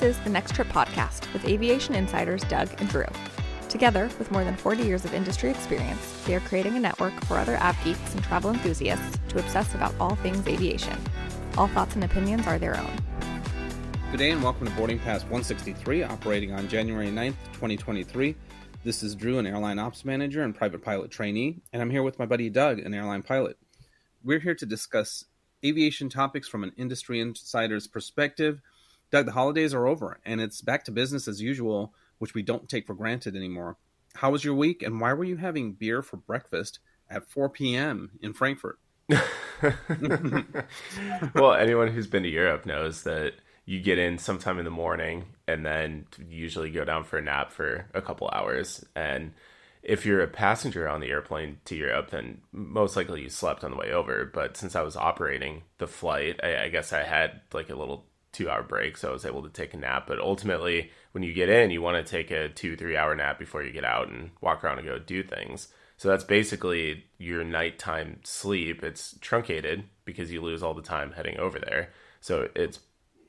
This is the Next Trip podcast with aviation insiders Doug and Drew. Together, with more than 40 years of industry experience, they are creating a network for other AvGeeks and travel enthusiasts to obsess about all things aviation. All thoughts and opinions are their own. Good day and welcome to Boarding Pass 163, operating on January 9th, 2023. This is Drew, an airline ops manager and private pilot trainee, and I'm here with my buddy Doug, an airline pilot. We're here to discuss aviation topics from an industry insider's perspective. Doug, the holidays are over and it's back to business as usual, which we don't take for granted anymore. How was your week and why were you having beer for breakfast at 4 p.m. in Frankfurt? well, anyone who's been to Europe knows that you get in sometime in the morning and then usually go down for a nap for a couple hours and if you're a passenger on the airplane to Europe, then most likely you slept on the way over. But since I was operating the flight, I, I, guess I had like a little two hour break, so I was able to take a nap. But ultimately, when you get in, you want to take a two, three hour nap before you get out and walk around and go do things. So that's basically your nighttime sleep. It's truncated because you lose all the time heading over there. So it's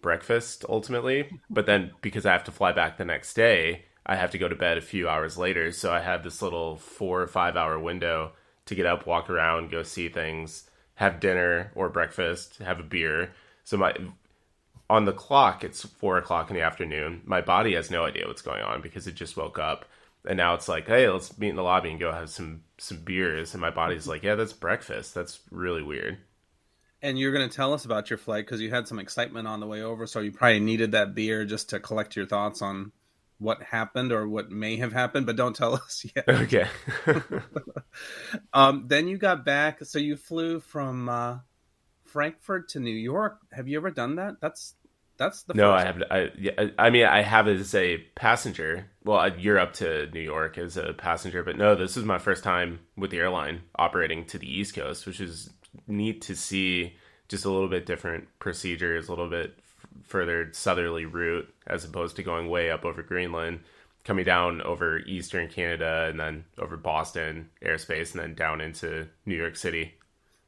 breakfast ultimately. But then because I have to fly back the next day, I have to go to bed a few hours later. So I have this little four or five hour window to get up, walk around, go see things, have dinner or breakfast, have a beer. So my on the clock, it's four o'clock in the afternoon. My body has no idea what's going on because it just woke up, and now it's like, hey, let's meet in the lobby and go have some some beers. And my body's like, yeah, that's breakfast. That's really weird. And you're going to tell us about your flight because you had some excitement on the way over, so you probably needed that beer just to collect your thoughts on what happened or what may have happened, but don't tell us yet. Okay. um, then you got back, so you flew from uh, Frankfurt to New York. Have you ever done that? That's that's the no. First. I have. I yeah, I mean, I have as a passenger. Well, uh, you're up to New York as a passenger, but no, this is my first time with the airline operating to the East Coast, which is neat to see. Just a little bit different procedures, a little bit further southerly route as opposed to going way up over Greenland, coming down over eastern Canada and then over Boston airspace and then down into New York City.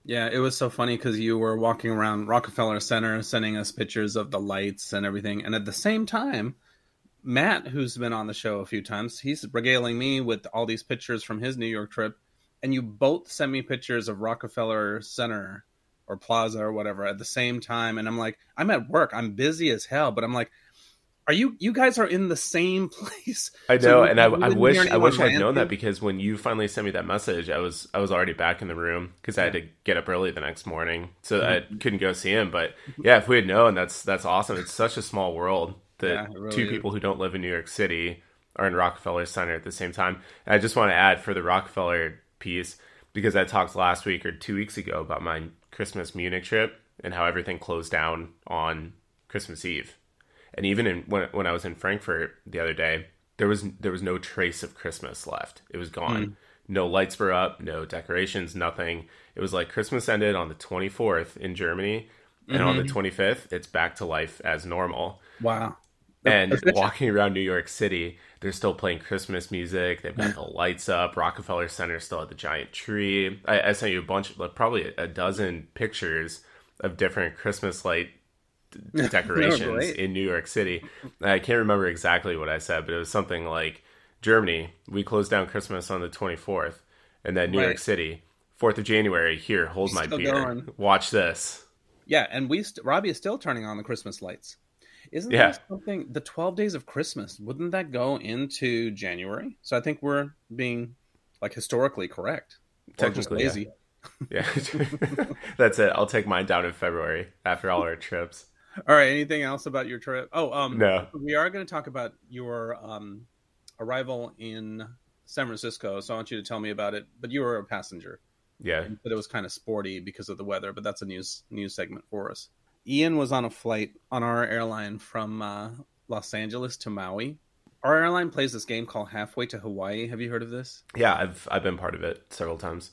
Yeah, it was so funny because you were walking around Rockefeller Center sending us pictures of the lights and everything. And at the same time, Matt, who's been on the show a few times, he's regaling me with all these pictures from his New York trip. And you both sent me pictures of Rockefeller Center or plaza or whatever at the same time and i'm like i'm at work i'm busy as hell but i'm like are you you guys are in the same place i know so and I, I wish i wish i'd known that because when you finally sent me that message i was i was already back in the room because i had to get up early the next morning so mm-hmm. i couldn't go see him but yeah if we had known that's that's awesome it's such a small world that yeah, really two is. people who don't live in new york city are in rockefeller center at the same time and i just want to add for the rockefeller piece because i talked last week or two weeks ago about my Christmas Munich trip and how everything closed down on Christmas Eve. And even in, when when I was in Frankfurt the other day, there was there was no trace of Christmas left. It was gone. Mm. No lights were up, no decorations, nothing. It was like Christmas ended on the 24th in Germany, and mm-hmm. on the 25th, mm-hmm. it's back to life as normal. Wow. And walking around New York City, they're still playing Christmas music. They've got the lights up. Rockefeller Center still at the giant tree. I, I sent you a bunch, like probably a dozen pictures of different Christmas light decorations oh, in New York City. I can't remember exactly what I said, but it was something like Germany, we closed down Christmas on the 24th, and then New right. York City, 4th of January, here, hold my beer. Going. Watch this. Yeah, and we st- Robbie is still turning on the Christmas lights. Isn't yeah. that something? The twelve days of Christmas wouldn't that go into January? So I think we're being like historically correct. Technically, lazy. Yeah, yeah. that's it. I'll take mine down in February after all our trips. All right. Anything else about your trip? Oh, um, no. We are going to talk about your um, arrival in San Francisco. So I want you to tell me about it. But you were a passenger. Yeah. But it was kind of sporty because of the weather. But that's a news news segment for us. Ian was on a flight on our airline from uh, Los Angeles to Maui. Our airline plays this game called Halfway to Hawaii. Have you heard of this? Yeah, I've I've been part of it several times.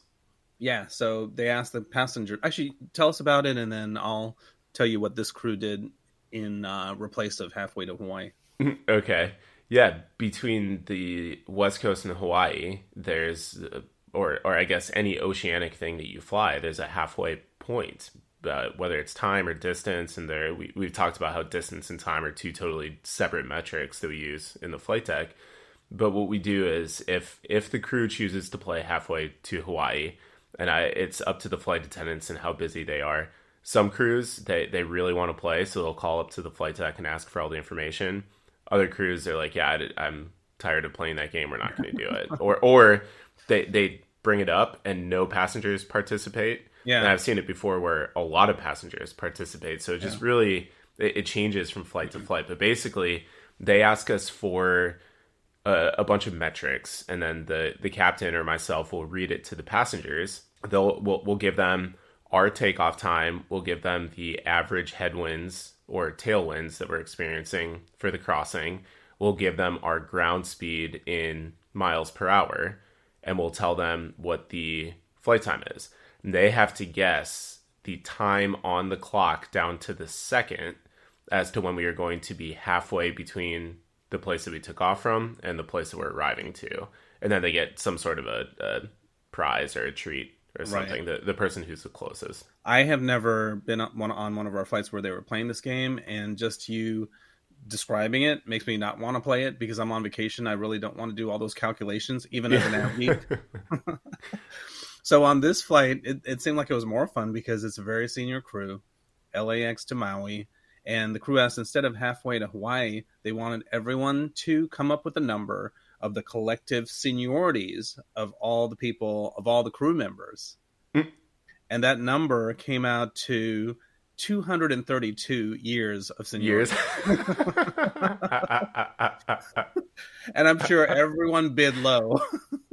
Yeah, so they asked the passenger. Actually, tell us about it, and then I'll tell you what this crew did in uh, replace of Halfway to Hawaii. okay, yeah, between the West Coast and Hawaii, there's, uh, or or I guess any oceanic thing that you fly, there's a halfway point uh, whether it's time or distance. And there, we, we've talked about how distance and time are two totally separate metrics that we use in the flight deck. But what we do is if if the crew chooses to play halfway to Hawaii, and I, it's up to the flight attendants and how busy they are. Some crews they they really want to play, so they'll call up to the flight deck and ask for all the information. Other crews they're like, yeah, I, I'm tired of playing that game. We're not going to do it. or or they they bring it up and no passengers participate. Yeah. And I've seen it before where a lot of passengers participate. So it just yeah. really it, it, changes from flight to mm-hmm. flight. But basically, they ask us for a, a, bunch of metrics, and then the the captain or myself will read it to the passengers. They'll we'll, we'll give them our takeoff time. We'll give them the average headwinds or tailwinds that we're experiencing for the crossing. We'll give them our ground speed in miles per hour, and we'll tell them what the flight time is. They have to guess the time on the clock down to the second as to when we are going to be halfway between the place that we took off from and the place that we're arriving to. And then they get some sort of a, a prize or a treat or something. Right. The the person who's the closest. I have never been on one, of our flights where they were playing this game, and just you describing it makes me not want to play it because I'm on vacation. I really don't want to do all those calculations, even as an athlete. so on this flight, it, it seemed like it was more fun because it's a very senior crew, LAX to Maui. And the crew asked instead of halfway to Hawaii, they wanted everyone to come up with a number of the collective seniorities of all the people, of all the crew members. Mm. And that number came out to 232 years of seniority. Years. and I'm sure everyone bid low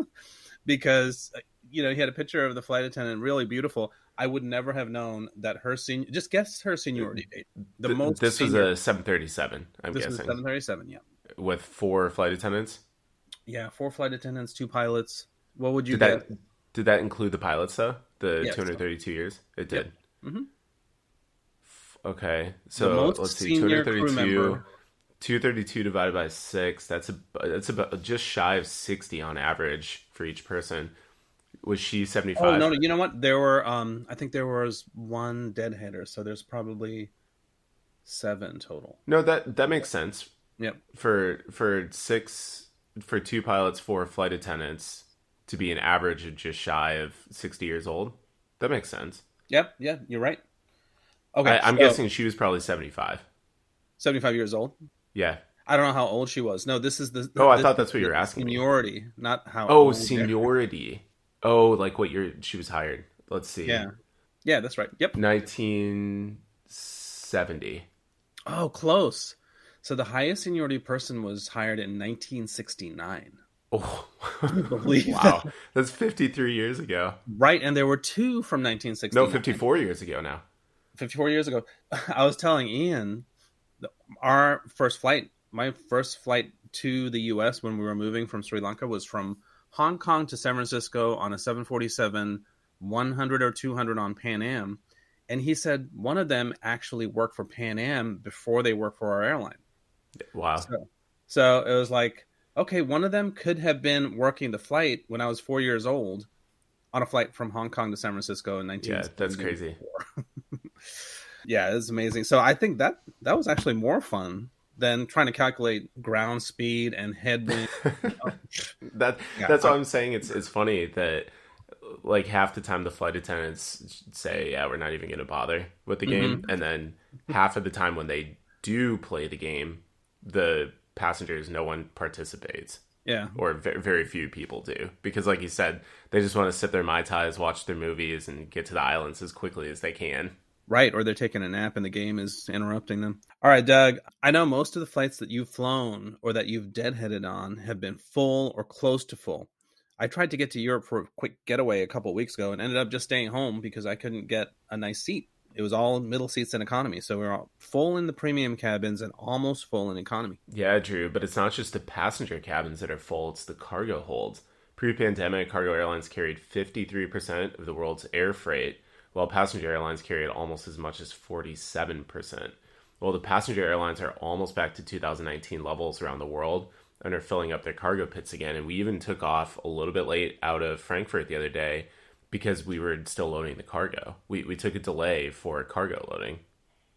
because, you know, he had a picture of the flight attendant, really beautiful. I would never have known that her senior. Just guess her seniority date. The Th- most. This senior, was a 737. I'm this guessing. 737. Yeah. With four flight attendants. Yeah, four flight attendants, two pilots. What would you did get? That, did that include the pilots though? The yes, 232 so. years. It did. Yep. Mm-hmm. Okay, so let's see, 232. 232 divided by six. That's a that's about just shy of 60 on average for each person. Was she 75? Oh no, you know what? There were um I think there was one deadheader, so there's probably seven total. No, that that makes sense. Yep. For for six for two pilots, four flight attendants to be an average of just shy of 60 years old. That makes sense. Yep, yeah, you're right. Okay. I, am so, guessing she was probably 75. 75 years old? Yeah. I don't know how old she was. No, this is the. oh, I thought that's what you were asking. Seniority, me. not how. Oh, seniority. Oh, like what year she was hired. Let's see. Yeah. Yeah, that's right. Yep. 1970. Oh, close. So the highest seniority person was hired in 1969. Oh, wow. That? That's 53 years ago. Right. And there were two from 1969. No, 54 years ago now. 54 years ago. I was telling Ian, our first flight, my first flight to the U.S. when we were moving from Sri Lanka was from Hong Kong to San Francisco on a 747, 100 or 200 on Pan Am. And he said one of them actually worked for Pan Am before they worked for our airline. Wow. So, so it was like, okay, one of them could have been working the flight when I was four years old on a flight from Hong Kong to San Francisco in 19. Yeah, that's crazy. yeah, it's amazing. So I think that that was actually more fun than trying to calculate ground speed and headwind. that yeah, that's what I'm saying. It's it's funny that like half the time the flight attendants say, "Yeah, we're not even going to bother with the game," mm-hmm. and then half of the time when they do play the game, the passengers, no one participates. Yeah. Or very, very few people do. Because, like you said, they just want to sip their Mai Tais, watch their movies, and get to the islands as quickly as they can. Right. Or they're taking a nap and the game is interrupting them. All right, Doug. I know most of the flights that you've flown or that you've deadheaded on have been full or close to full. I tried to get to Europe for a quick getaway a couple weeks ago and ended up just staying home because I couldn't get a nice seat it was all middle seats and economy. So we are all full in the premium cabins and almost full in economy. Yeah, Drew, but it's not just the passenger cabins that are full, it's the cargo holds. Pre pandemic, cargo airlines carried 53% of the world's air freight, while passenger airlines carried almost as much as 47%. Well, the passenger airlines are almost back to 2019 levels around the world and are filling up their cargo pits again. And we even took off a little bit late out of Frankfurt the other day because we were still loading the cargo. We we took a delay for cargo loading.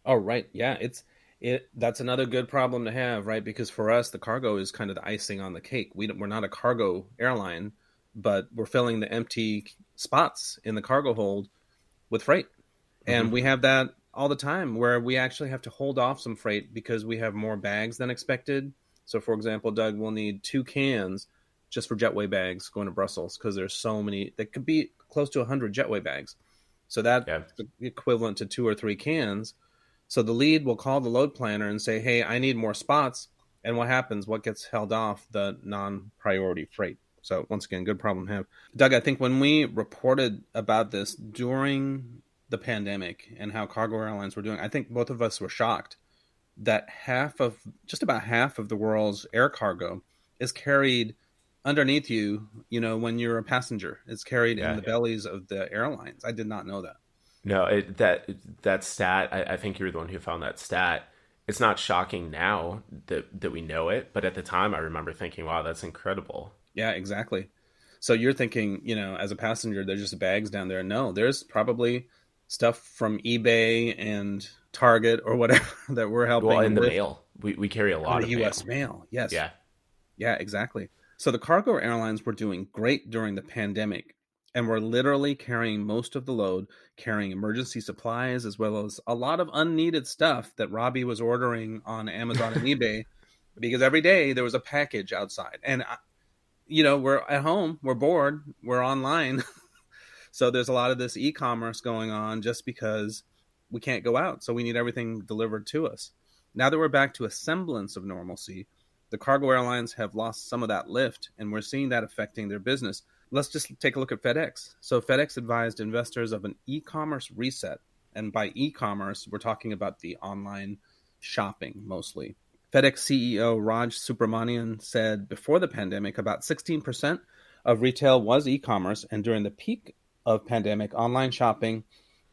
Oh right, yeah, it's it. That's another good problem to have, right? Because for us, the cargo is kind of the icing on the cake. We we're not a cargo airline, but we're filling the empty spots in the cargo hold with freight, mm-hmm. and we have that all the time where we actually have to hold off some freight because we have more bags than expected. So, for example, Doug, we'll need two cans just for jetway bags going to Brussels because there's so many. That could be close to 100 jetway bags. So that's yeah. equivalent to two or three cans. So the lead will call the load planner and say, "Hey, I need more spots." And what happens? What gets held off? The non-priority freight. So once again, good problem to have. Doug, I think when we reported about this during the pandemic and how cargo airlines were doing, I think both of us were shocked that half of just about half of the world's air cargo is carried underneath you, you know, when you're a passenger. It's carried yeah, in the yeah. bellies of the airlines. I did not know that. No, it, that that stat. I, I, think you're the one who found that stat. It's not shocking now that that we know it, but at the time, I remember thinking, "Wow, that's incredible." Yeah, exactly. So you're thinking, you know, as a passenger, there's just bags down there. No, there's probably stuff from eBay and Target or whatever that we're helping. Well, in the mail, we we carry a lot of U.S. mail. mail. Yes. Yeah. Yeah. Exactly. So the cargo airlines were doing great during the pandemic and were literally carrying most of the load, carrying emergency supplies as well as a lot of unneeded stuff that Robbie was ordering on Amazon and eBay because every day there was a package outside. And you know, we're at home, we're bored, we're online. so there's a lot of this e-commerce going on just because we can't go out, so we need everything delivered to us. Now that we're back to a semblance of normalcy, the cargo airlines have lost some of that lift, and we're seeing that affecting their business. Let's just take a look at FedEx. So, FedEx advised investors of an e commerce reset. And by e commerce, we're talking about the online shopping mostly. FedEx CEO Raj Subramaniam said before the pandemic, about 16% of retail was e commerce, and during the peak of pandemic online shopping,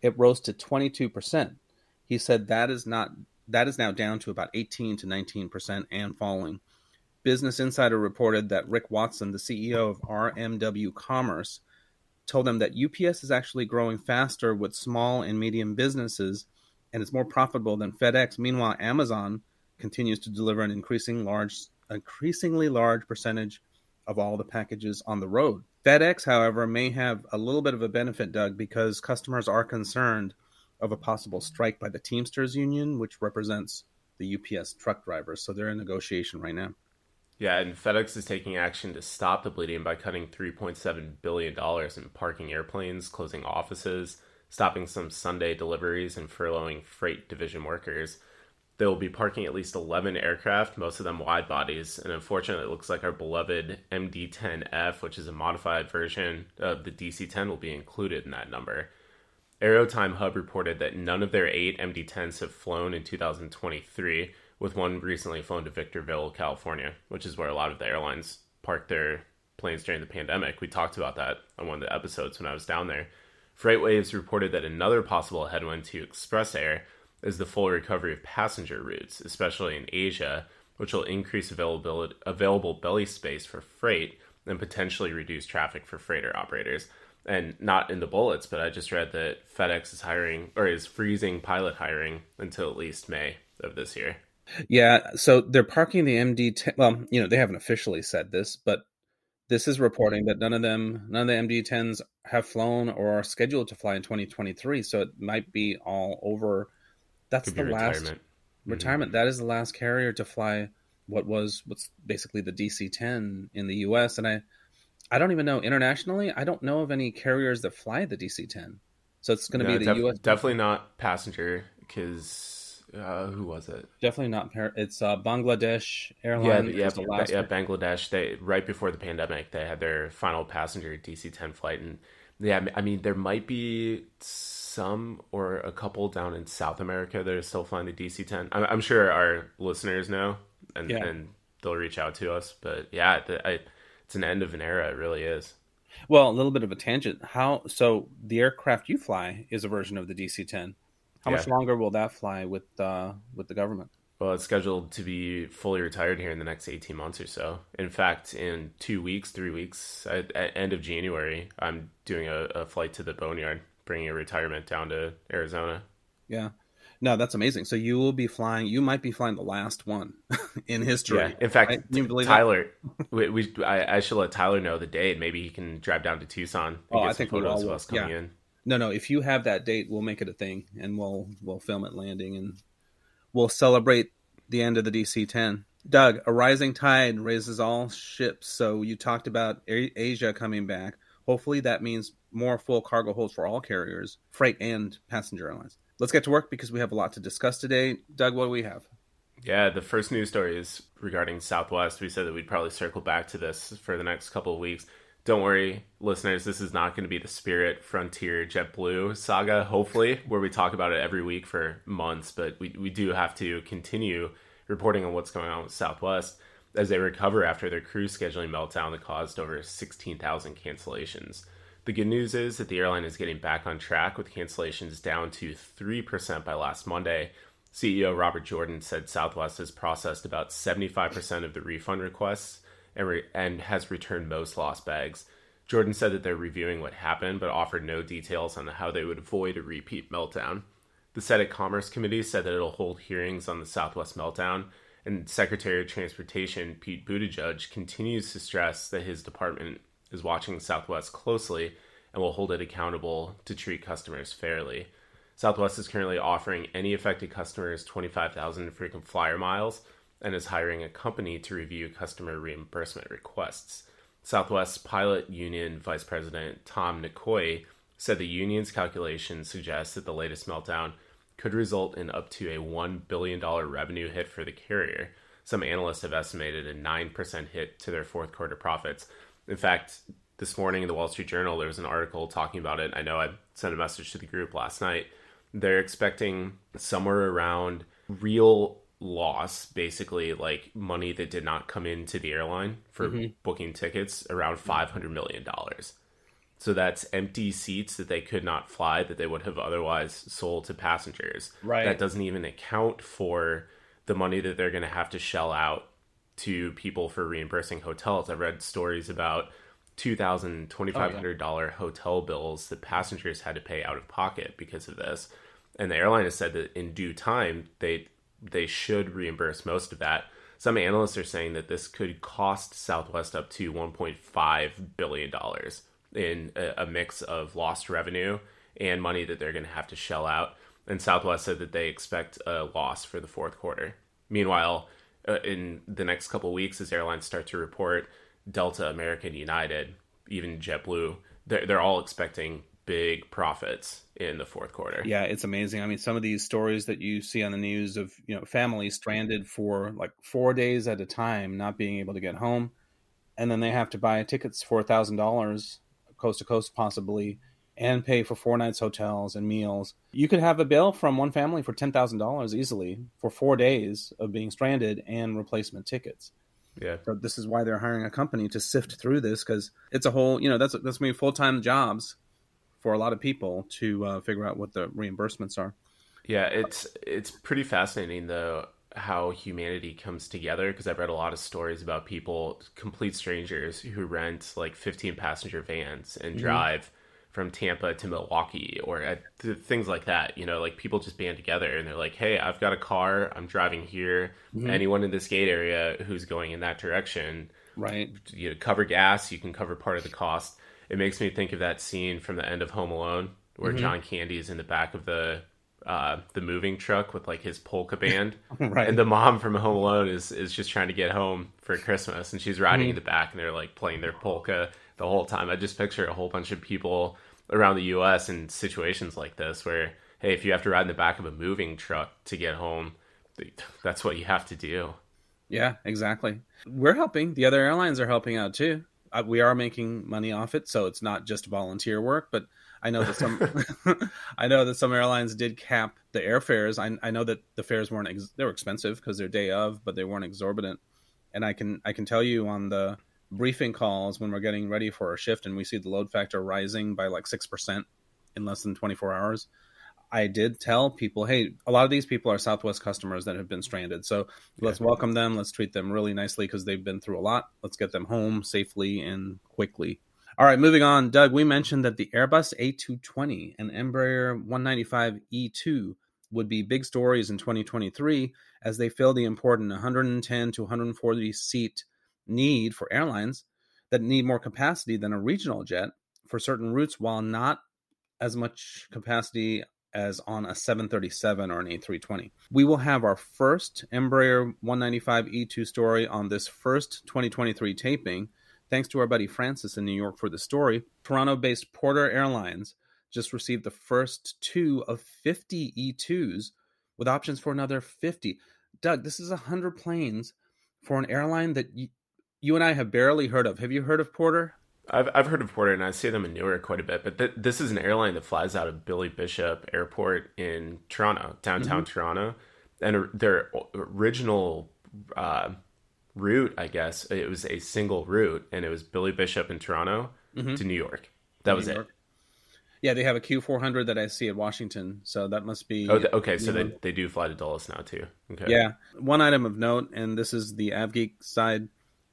it rose to 22%. He said that is not that is now down to about 18 to 19% and falling. Business Insider reported that Rick Watson, the CEO of RMW Commerce, told them that UPS is actually growing faster with small and medium businesses and it's more profitable than FedEx. Meanwhile, Amazon continues to deliver an increasing large, increasingly large percentage of all the packages on the road. FedEx, however, may have a little bit of a benefit, Doug, because customers are concerned of a possible strike by the Teamsters Union, which represents the UPS truck drivers. So they're in negotiation right now. Yeah, and FedEx is taking action to stop the bleeding by cutting $3.7 billion in parking airplanes, closing offices, stopping some Sunday deliveries, and furloughing freight division workers. They will be parking at least 11 aircraft, most of them wide bodies, and unfortunately, it looks like our beloved MD 10F, which is a modified version of the DC 10, will be included in that number. Aerotime Hub reported that none of their eight MD 10s have flown in 2023 with one recently flown to Victorville, California, which is where a lot of the airlines parked their planes during the pandemic. We talked about that on one of the episodes when I was down there. FreightWaves reported that another possible headwind to Express Air is the full recovery of passenger routes, especially in Asia, which will increase availability, available belly space for freight and potentially reduce traffic for freighter operators. And not in the bullets, but I just read that FedEx is hiring or is freezing pilot hiring until at least May of this year. Yeah, so they're parking the MD10. Well, you know, they haven't officially said this, but this is reporting that none of them, none of the MD10s have flown or are scheduled to fly in 2023. So it might be all over. That's the last retirement. retirement. Mm-hmm. That is the last carrier to fly what was what's basically the DC-10 in the U.S. And I, I don't even know internationally. I don't know of any carriers that fly the DC-10. So it's going to no, be the def- U.S. Definitely not passenger because uh, who was it? Definitely not. Par- it's uh, Bangladesh Airlines. Yeah, yeah, yeah. Bangladesh. They right before the pandemic, they had their final passenger DC-10 flight, and yeah, I mean there might be some or a couple down in South America that are still flying the DC-10. I'm, I'm sure our listeners know, and, yeah. and they'll reach out to us. But yeah, the, I, it's an end of an era. It really is. Well, a little bit of a tangent. How so? The aircraft you fly is a version of the DC-10. How yeah. much longer will that fly with uh, with the government? Well, it's scheduled to be fully retired here in the next 18 months or so. In fact, in two weeks, three weeks, at, at end of January, I'm doing a, a flight to the Boneyard, bringing a retirement down to Arizona. Yeah. No, that's amazing. So you will be flying. You might be flying the last one in history. Yeah. In fact, right? Tyler, we, we I, I, should let Tyler know the date. Maybe he can drive down to Tucson and oh, get I think photos of us coming yeah. in. No, no. If you have that date, we'll make it a thing, and we'll we'll film it landing, and we'll celebrate the end of the DC-10. Doug, a rising tide raises all ships. So you talked about Asia coming back. Hopefully, that means more full cargo holds for all carriers, freight and passenger airlines let's get to work because we have a lot to discuss today. Doug, what do we have? Yeah, the first news story is regarding Southwest. We said that we'd probably circle back to this for the next couple of weeks. Don't worry, listeners, this is not going to be the Spirit, Frontier, JetBlue saga, hopefully, where we talk about it every week for months. But we, we do have to continue reporting on what's going on with Southwest as they recover after their crew scheduling meltdown that caused over 16,000 cancellations. The good news is that the airline is getting back on track with cancellations down to 3% by last Monday. CEO Robert Jordan said Southwest has processed about 75% of the refund requests and, re- and has returned most lost bags. Jordan said that they're reviewing what happened, but offered no details on how they would avoid a repeat meltdown. The Senate Commerce Committee said that it'll hold hearings on the Southwest meltdown, and Secretary of Transportation Pete Buttigieg continues to stress that his department is watching Southwest closely and will hold it accountable to treat customers fairly. Southwest is currently offering any affected customers 25,000 frequent flyer miles and is hiring a company to review customer reimbursement requests. Southwest Pilot Union Vice President Tom Nekouei said the union's calculations suggest that the latest meltdown could result in up to a $1 billion revenue hit for the carrier. Some analysts have estimated a 9% hit to their fourth quarter profits, in fact, this morning in the Wall Street Journal, there was an article talking about it. I know I sent a message to the group last night. They're expecting somewhere around real loss, basically like money that did not come into the airline for mm-hmm. booking tickets, around $500 million. So that's empty seats that they could not fly that they would have otherwise sold to passengers. Right. That doesn't even account for the money that they're going to have to shell out to people for reimbursing hotels. I've read stories about two thousand, twenty five hundred dollar oh, yeah. hotel bills that passengers had to pay out of pocket because of this. And the airline has said that in due time they they should reimburse most of that. Some analysts are saying that this could cost Southwest up to 1.5 billion dollars in a, a mix of lost revenue and money that they're going to have to shell out. And Southwest said that they expect a loss for the fourth quarter. Meanwhile, uh, in the next couple weeks as airlines start to report Delta, American, United, even JetBlue, they're, they're all expecting big profits in the fourth quarter. Yeah, it's amazing. I mean, some of these stories that you see on the news of, you know, families stranded for like 4 days at a time not being able to get home and then they have to buy tickets for $1000 coast to coast possibly and pay for four nights hotels and meals. You could have a bill from one family for ten thousand dollars easily for four days of being stranded and replacement tickets. Yeah. So this is why they're hiring a company to sift through this because it's a whole you know that's that's gonna be full time jobs for a lot of people to uh, figure out what the reimbursements are. Yeah, it's it's pretty fascinating though how humanity comes together because I've read a lot of stories about people, complete strangers, who rent like 15 passenger vans and mm-hmm. drive from Tampa to Milwaukee or at, things like that. You know, like people just band together and they're like, "Hey, I've got a car. I'm driving here. Mm-hmm. Anyone in this gate area who's going in that direction, right? You know, cover gas. You can cover part of the cost." It makes me think of that scene from the end of Home Alone where mm-hmm. John Candy is in the back of the uh, the moving truck with like his polka band, right. and the mom from Home Alone is is just trying to get home for Christmas, and she's riding mm-hmm. in the back, and they're like playing their polka the whole time. I just picture a whole bunch of people around the U.S. in situations like this, where hey, if you have to ride in the back of a moving truck to get home, that's what you have to do. Yeah, exactly. We're helping. The other airlines are helping out too. Uh, we are making money off it, so it's not just volunteer work. But I know that some, I know that some airlines did cap the airfares. I, I know that the fares weren't ex- they were expensive because they're day of, but they weren't exorbitant. And I can I can tell you on the briefing calls when we're getting ready for a shift and we see the load factor rising by like 6% in less than 24 hours I did tell people, hey, a lot of these people are Southwest customers that have been stranded. So let's welcome them. Let's treat them really nicely because they've been through a lot. Let's get them home safely and quickly. All right, moving on. Doug, we mentioned that the Airbus A220 and Embraer 195 E2 would be big stories in 2023 as they fill the important 110 to 140 seat need for airlines that need more capacity than a regional jet for certain routes while not as much capacity as on a 737 or an A320. We will have our first Embraer 195 E2 story on this first 2023 taping. Thanks to our buddy Francis in New York for the story. Toronto based Porter Airlines just received the first two of 50 E2s with options for another 50. Doug, this is 100 planes for an airline that you, you and I have barely heard of. Have you heard of Porter? I've I've heard of Porter and I see them in Newark quite a bit, but th- this is an airline that flies out of Billy Bishop Airport in Toronto, downtown mm-hmm. Toronto, and their original uh, route, I guess, it was a single route, and it was Billy Bishop in Toronto mm-hmm. to New York. That was York. it. Yeah, they have a Q400 that I see at Washington, so that must be. Oh, okay. So they, they do fly to Dulles now too. Okay. Yeah. One item of note, and this is the AvGeek side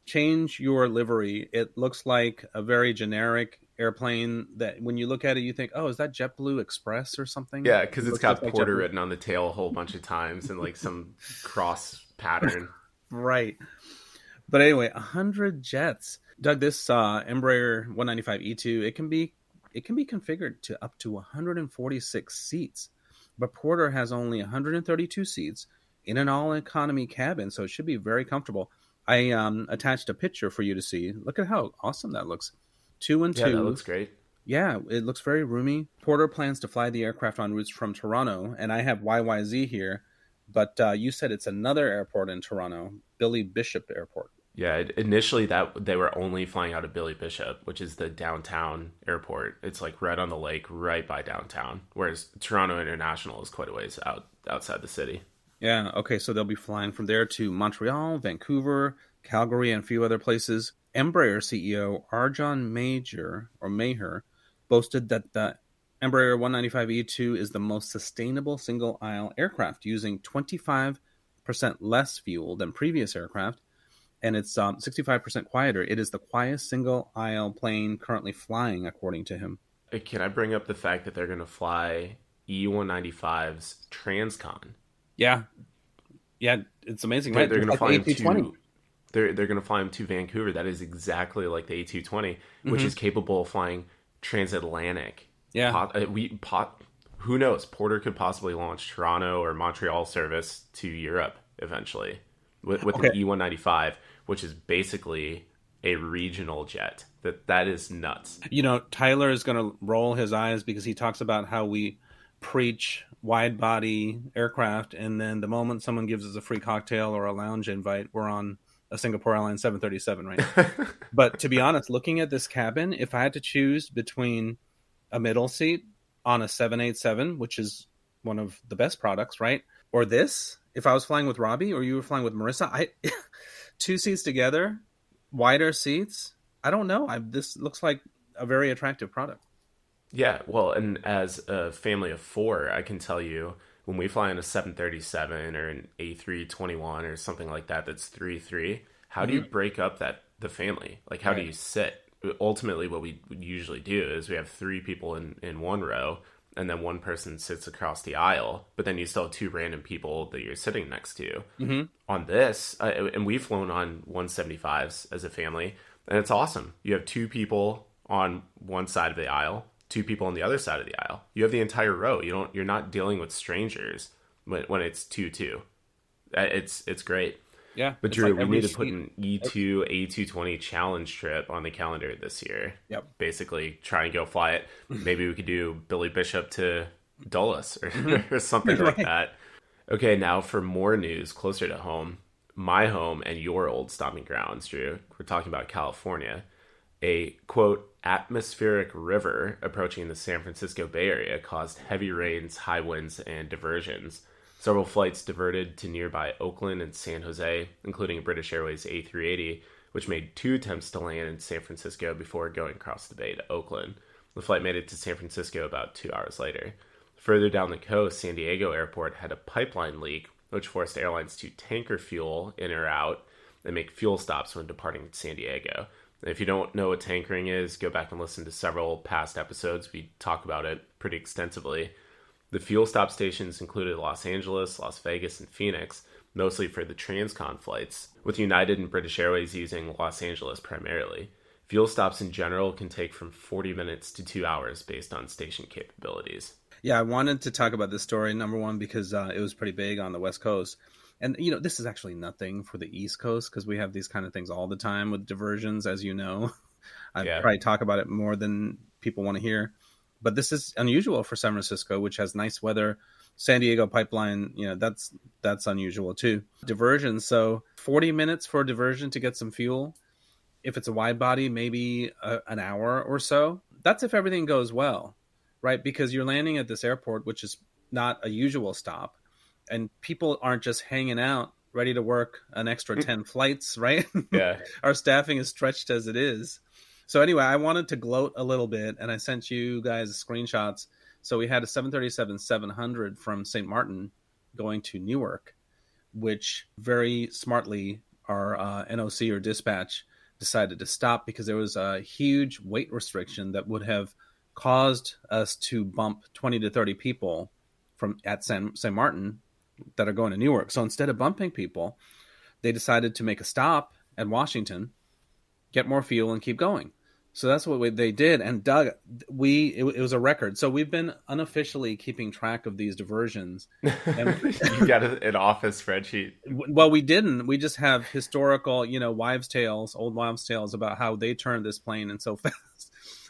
change your livery. It looks like a very generic airplane that when you look at it, you think, oh, is that JetBlue Express or something? Yeah, because it has got like Porter written on the tail a whole bunch of times and like some cross pattern. right. But anyway, 100 jets. Doug, this uh, Embraer 195 E2, it can be it can be configured to up to 146 seats. But Porter has only 132 seats in an all economy cabin, so it should be very comfortable. I um, attached a picture for you to see. Look at how awesome that looks. Two and yeah, two. that looks great. Yeah, it looks very roomy. Porter plans to fly the aircraft on routes from Toronto, and I have YYZ here, but uh, you said it's another airport in Toronto, Billy Bishop Airport. Yeah, initially that they were only flying out of Billy Bishop, which is the downtown airport. It's like right on the lake, right by downtown. Whereas Toronto International is quite a ways out outside the city. Yeah. Okay. So they'll be flying from there to Montreal, Vancouver, Calgary, and a few other places. Embraer CEO Arjan Major or Maher boasted that the Embraer 195E2 is the most sustainable single aisle aircraft, using 25% less fuel than previous aircraft, and it's um, 65% quieter. It is the quietest single aisle plane currently flying, according to him. Can I bring up the fact that they're going to fly E195's Transcon? Yeah, yeah, it's amazing. They're, right? they're going to fly him to. They're they're going to fly him to Vancouver. That is exactly like the A220, mm-hmm. which is capable of flying transatlantic. Yeah, pot, uh, we pot. Who knows? Porter could possibly launch Toronto or Montreal service to Europe eventually with, with okay. an E195, which is basically a regional jet. That that is nuts. You know, Tyler is going to roll his eyes because he talks about how we preach wide body aircraft, and then the moment someone gives us a free cocktail or a lounge invite, we're on a Singapore Airlines 737, right? now. but to be honest, looking at this cabin, if I had to choose between a middle seat on a 787, which is one of the best products, right? Or this, if I was flying with Robbie or you were flying with Marissa, I two seats together, wider seats. I don't know. I, this looks like a very attractive product. Yeah, well, and as a family of four, I can tell you when we fly in a 737 or an A321 or something like that that's 3 3, how mm-hmm. do you mm-hmm. break up that the family? Like, how right. do you sit? Ultimately, what we usually do is we have three people in, in one row, and then one person sits across the aisle, but then you still have two random people that you're sitting next to. Mm-hmm. On this, uh, and we've flown on 175s as a family, and it's awesome. You have two people on one side of the aisle, two people on the other side of the aisle. You have the entire row. You don't. You're not dealing with strangers when when it's two two. Uh, it's it's great. Yeah, but Drew, like we need to put an E two A two twenty challenge trip on the calendar this year. Yep. Basically, try and go fly it. Maybe we could do Billy Bishop to Dulles or, or something like that. Okay, now for more news closer to home, my home and your old stomping grounds, Drew. We're talking about California. A quote atmospheric river approaching the San Francisco Bay Area caused heavy rains, high winds, and diversions. Several flights diverted to nearby Oakland and San Jose, including British Airways A380, which made two attempts to land in San Francisco before going across the bay to Oakland. The flight made it to San Francisco about two hours later. Further down the coast, San Diego Airport had a pipeline leak, which forced airlines to tanker fuel in or out and make fuel stops when departing San Diego. If you don't know what tankering is, go back and listen to several past episodes. We talk about it pretty extensively. The fuel stop stations included Los Angeles, Las Vegas, and Phoenix, mostly for the transcon flights, with United and British Airways using Los Angeles primarily. Fuel stops in general can take from 40 minutes to two hours based on station capabilities. Yeah, I wanted to talk about this story, number one, because uh, it was pretty big on the West Coast. And, you know, this is actually nothing for the East Coast because we have these kind of things all the time with diversions, as you know. I yeah. probably talk about it more than people want to hear. But this is unusual for San Francisco, which has nice weather. San Diego pipeline, you know, that's that's unusual too. Diversion, so 40 minutes for a diversion to get some fuel if it's a wide body, maybe a, an hour or so. That's if everything goes well, right? Because you're landing at this airport, which is not a usual stop, and people aren't just hanging out ready to work an extra mm. 10 flights, right? Yeah. Our staffing is stretched as it is. So, anyway, I wanted to gloat a little bit, and I sent you guys screenshots. So, we had a 737 700 from St. Martin going to Newark, which very smartly our uh, NOC or dispatch decided to stop because there was a huge weight restriction that would have caused us to bump 20 to 30 people from at San, San Martin that are going to Newark. So instead of bumping people, they decided to make a stop at Washington, get more fuel, and keep going. So that's what we, they did. And Doug, we it, it, was a record. So we've been unofficially keeping track of these diversions. And, you got an office spreadsheet. Well, we didn't. We just have historical, you know, wives' tales, old wives' tales about how they turned this plane and so fast.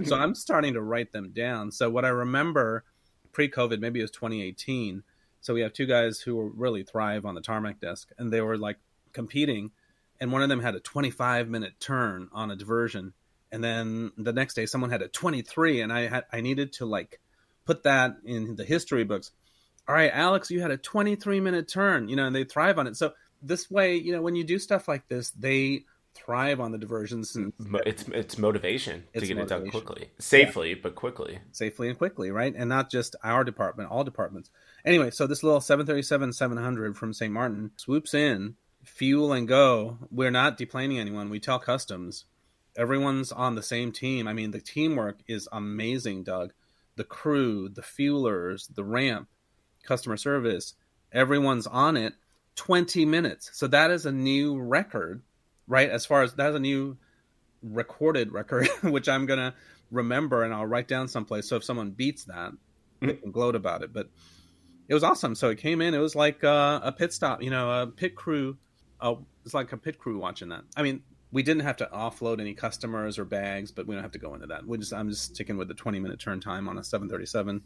so hmm. I'm starting to write them down. So what I remember pre-COVID, maybe it was 2018. So we have two guys who really thrive on the tarmac desk, and they were like competing, and one of them had a 25 minute turn on a diversion and then the next day someone had a 23 and i had i needed to like put that in the history books. All right alex you had a 23 minute turn you know and they thrive on it. So this way you know when you do stuff like this they thrive on the diversions and it's it's motivation it's to get motivation. it done quickly safely yeah. but quickly safely and quickly right and not just our department all departments anyway so this little 737 700 from st martin swoops in fuel and go we're not deplaning anyone we tell customs everyone's on the same team. I mean, the teamwork is amazing, Doug. The crew, the fuelers, the ramp, customer service, everyone's on it 20 minutes. So that is a new record, right? As far as that's a new recorded record, which I'm going to remember and I'll write down someplace. So if someone beats that, they mm-hmm. can gloat about it. But it was awesome. So it came in, it was like uh, a pit stop, you know, a pit crew. Uh, it's like a pit crew watching that. I mean, we didn't have to offload any customers or bags, but we don't have to go into that. We just I'm just sticking with the 20 minute turn time on a 737.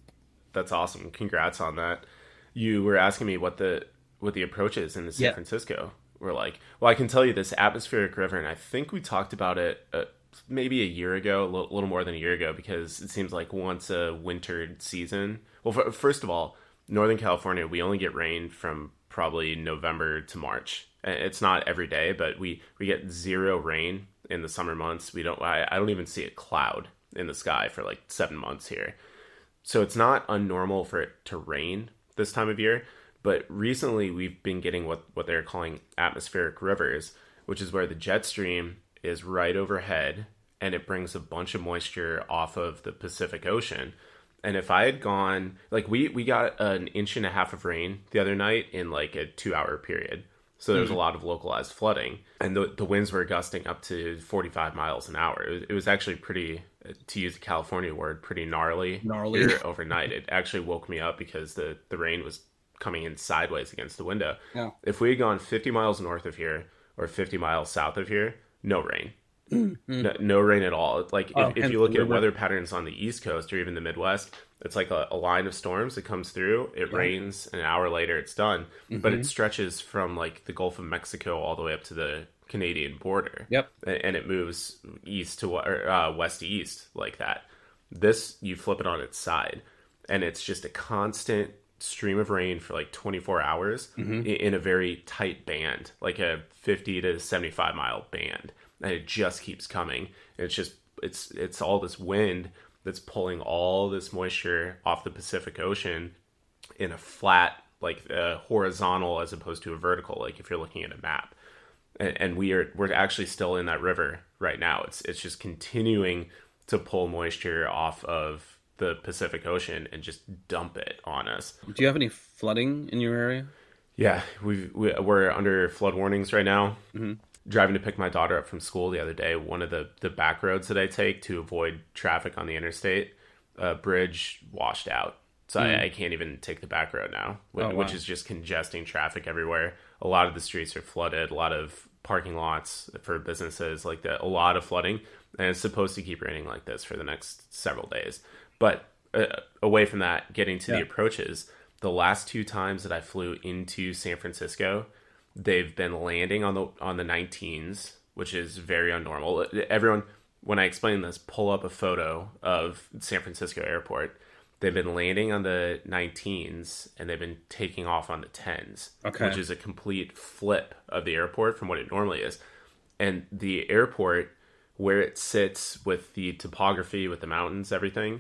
That's awesome. Congrats on that. You were asking me what the what the approach is in San yeah. Francisco. We're like, well, I can tell you this atmospheric river, and I think we talked about it uh, maybe a year ago, a little, little, more than a year ago, because it seems like once a wintered season. Well, for, first of all, Northern California, we only get rain from probably November to March it's not every day, but we we get zero rain in the summer months. We don't. I, I don't even see a cloud in the sky for like seven months here. So it's not unnormal for it to rain this time of year. But recently, we've been getting what what they're calling atmospheric rivers, which is where the jet stream is right overhead and it brings a bunch of moisture off of the Pacific Ocean. And if I had gone, like we we got an inch and a half of rain the other night in like a two hour period so there was mm-hmm. a lot of localized flooding, and the, the winds were gusting up to 45 miles an hour. It was, it was actually pretty, to use a California word, pretty gnarly, gnarly. overnight. It actually woke me up because the, the rain was coming in sideways against the window. Yeah. If we had gone 50 miles north of here or 50 miles south of here, no rain. Mm-hmm. No, no, rain at all. Like oh, if, if you look at weather patterns on the East Coast or even the Midwest, it's like a, a line of storms that comes through. It yeah. rains, an hour later, it's done. Mm-hmm. But it stretches from like the Gulf of Mexico all the way up to the Canadian border. Yep, and it moves east to or, uh, west to east like that. This you flip it on its side, and it's just a constant stream of rain for like 24 hours mm-hmm. in a very tight band, like a 50 to 75 mile band and it just keeps coming. It's just it's it's all this wind that's pulling all this moisture off the Pacific Ocean in a flat, like uh, horizontal as opposed to a vertical, like if you're looking at a map. And, and we are we're actually still in that river right now. It's it's just continuing to pull moisture off of the Pacific Ocean and just dump it on us. Do you have any flooding in your area? Yeah, we've, we, we're under flood warnings right now. Mm-hmm. Driving to pick my daughter up from school the other day, one of the, the back roads that I take to avoid traffic on the interstate, a bridge washed out. So mm. I, I, can't even take the back road now, which, oh, wow. which is just congesting traffic everywhere. A lot of the streets are flooded, a lot of parking lots for businesses, like that, a lot of flooding. And it's supposed to keep raining like this for the next several days. But uh, away from that, getting to yeah. the approaches, the last two times that I flew into San Francisco, they've been landing on the on the 19s, which is very unnormal. Everyone, when I explain this, pull up a photo of San Francisco airport. They've been landing on the 19s and they've been taking off on the 10s, okay. which is a complete flip of the airport from what it normally is. And the airport, where it sits with the topography, with the mountains, everything,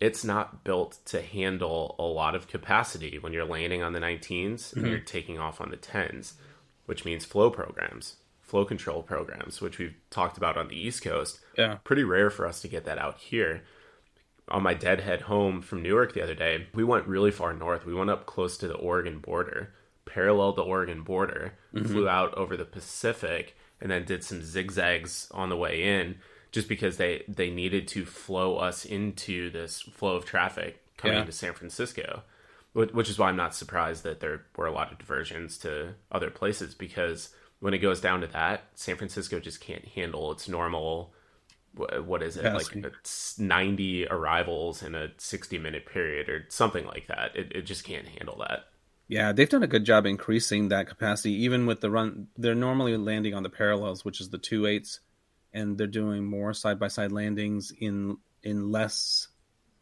it's not built to handle a lot of capacity when you're landing on the 19s mm-hmm. and you're taking off on the 10s, which means flow programs, flow control programs, which we've talked about on the East Coast. Yeah. Pretty rare for us to get that out here. On my deadhead home from Newark the other day, we went really far north. We went up close to the Oregon border, paralleled the Oregon border, mm-hmm. flew out over the Pacific, and then did some zigzags on the way in just because they they needed to flow us into this flow of traffic coming yeah. into San Francisco, which is why I'm not surprised that there were a lot of diversions to other places because when it goes down to that, San Francisco just can't handle its normal. What is it Capacity. like? It's 90 arrivals in a 60 minute period or something like that. It, it just can't handle that. Yeah, they've done a good job increasing that capacity, even with the run. They're normally landing on the parallels, which is the two eights and they're doing more side by side landings in in less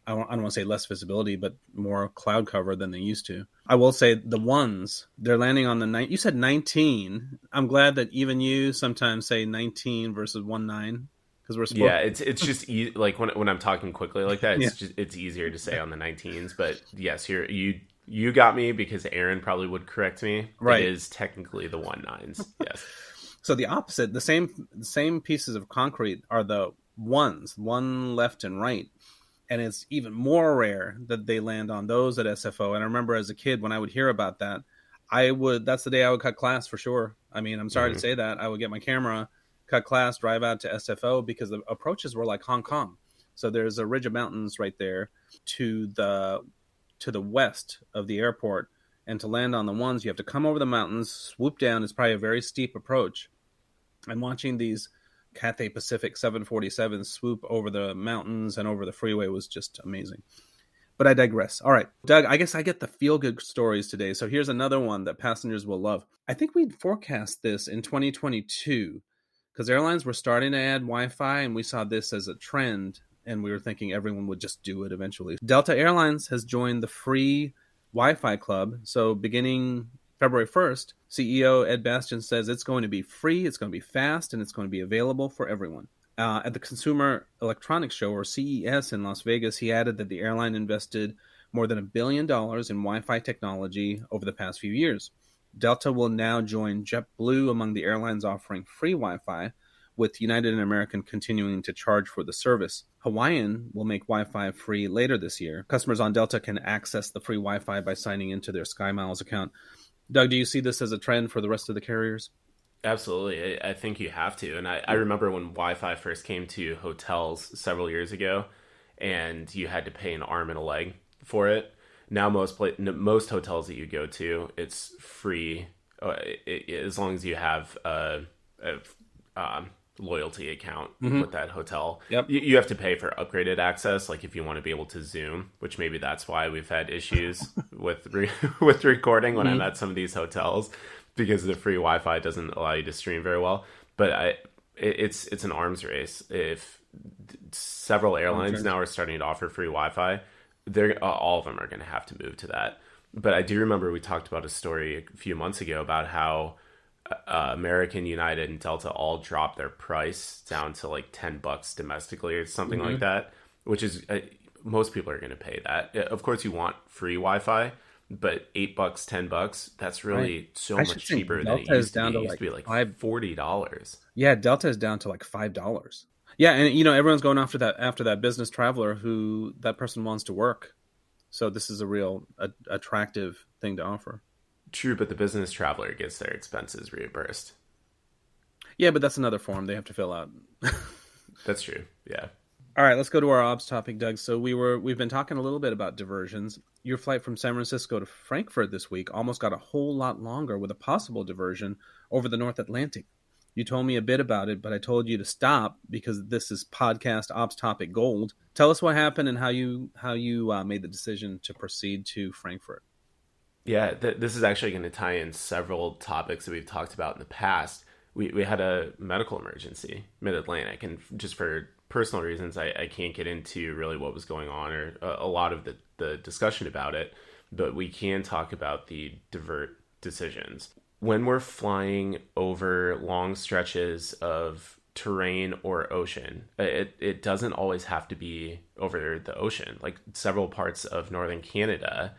I don't, I don't want to say less visibility, but more cloud cover than they used to. I will say the ones they're landing on the night. You said nineteen. I'm glad that even you sometimes say nineteen versus one nine because we're yeah. It's it's just e- like when when I'm talking quickly like that, it's yeah. just it's easier to say on the 19s. But yes, you're you you got me because Aaron probably would correct me. Right, it is technically the one nines. Yes. So the opposite, the same the same pieces of concrete are the ones, one left and right. And it's even more rare that they land on those at SFO. And I remember as a kid when I would hear about that, I would that's the day I would cut class for sure. I mean, I'm sorry mm-hmm. to say that. I would get my camera, cut class, drive out to SFO because the approaches were like Hong Kong. So there's a ridge of mountains right there to the to the west of the airport. And to land on the ones, you have to come over the mountains, swoop down. It's probably a very steep approach and watching these Cathay Pacific 747s swoop over the mountains and over the freeway was just amazing. But I digress. All right, Doug, I guess I get the feel good stories today. So here's another one that passengers will love. I think we'd forecast this in 2022 because airlines were starting to add Wi Fi and we saw this as a trend and we were thinking everyone would just do it eventually. Delta Airlines has joined the free Wi Fi club. So beginning February 1st, CEO Ed Bastian says it's going to be free, it's going to be fast, and it's going to be available for everyone. Uh, at the Consumer Electronics Show, or CES in Las Vegas, he added that the airline invested more than a billion dollars in Wi Fi technology over the past few years. Delta will now join JetBlue among the airlines offering free Wi Fi, with United and American continuing to charge for the service. Hawaiian will make Wi Fi free later this year. Customers on Delta can access the free Wi Fi by signing into their SkyMiles account. Doug, do you see this as a trend for the rest of the carriers? Absolutely. I, think you have to. And I, I remember when Wi Fi first came to hotels several years ago, and you had to pay an arm and a leg for it. Now, most most hotels that you go to, it's free uh, it, it, as long as you have a, a um, loyalty account mm-hmm. with that hotel. Yep. You, you, have to pay for upgraded access, like if you want to be able to Zoom, which maybe that's why we've had issues with re- with recording when mm-hmm. I'm at some of these hotels because the free Wi-Fi doesn't allow you to stream very well. But I, it, it's it's an arms race. If several airlines now are starting to offer free Wi-Fi, they're all of them are going to have to move to that. But I do remember we talked about a story a few months ago about how uh, American, United, and Delta all dropped their price down to like ten bucks domestically or something mm-hmm. like that. which is uh, most people are going to pay that. Uh, Of course, you want free Wi-Fi, but eight bucks, ten bucks, that's really Right. so I much cheaper than it Delta is to down be. to It used like to be like five- forty dollars. Yeah, Delta is down to like five dollars. Yeah, and you know everyone's going after that after that business traveler who that person wants to work. So this is a real a, attractive thing to offer. True, but the business traveler gets their expenses reimbursed. Yeah, but that's another form they have to fill out. That's true. Yeah. All right, let's go to our ops topic, Doug. So we were we've been talking a little bit about diversions. Your flight from San Francisco to Frankfurt this week almost got a whole lot longer with a possible diversion over the North Atlantic. You told me a bit about it, but I told you to stop because this is podcast ops topic gold. Tell us what happened and how you how you uh, made the decision to proceed to Frankfurt. Yeah, th- this is actually going to tie in several topics that we've talked about in the past. We, we had a medical emergency mid Atlantic, and just for personal reasons, I, I can't get into really what was going on or a, a lot of the, the discussion about it, but we can talk about the divert decisions. When we're flying over long stretches of terrain or ocean, it, it doesn't always have to be over the ocean. Like several parts of northern Canada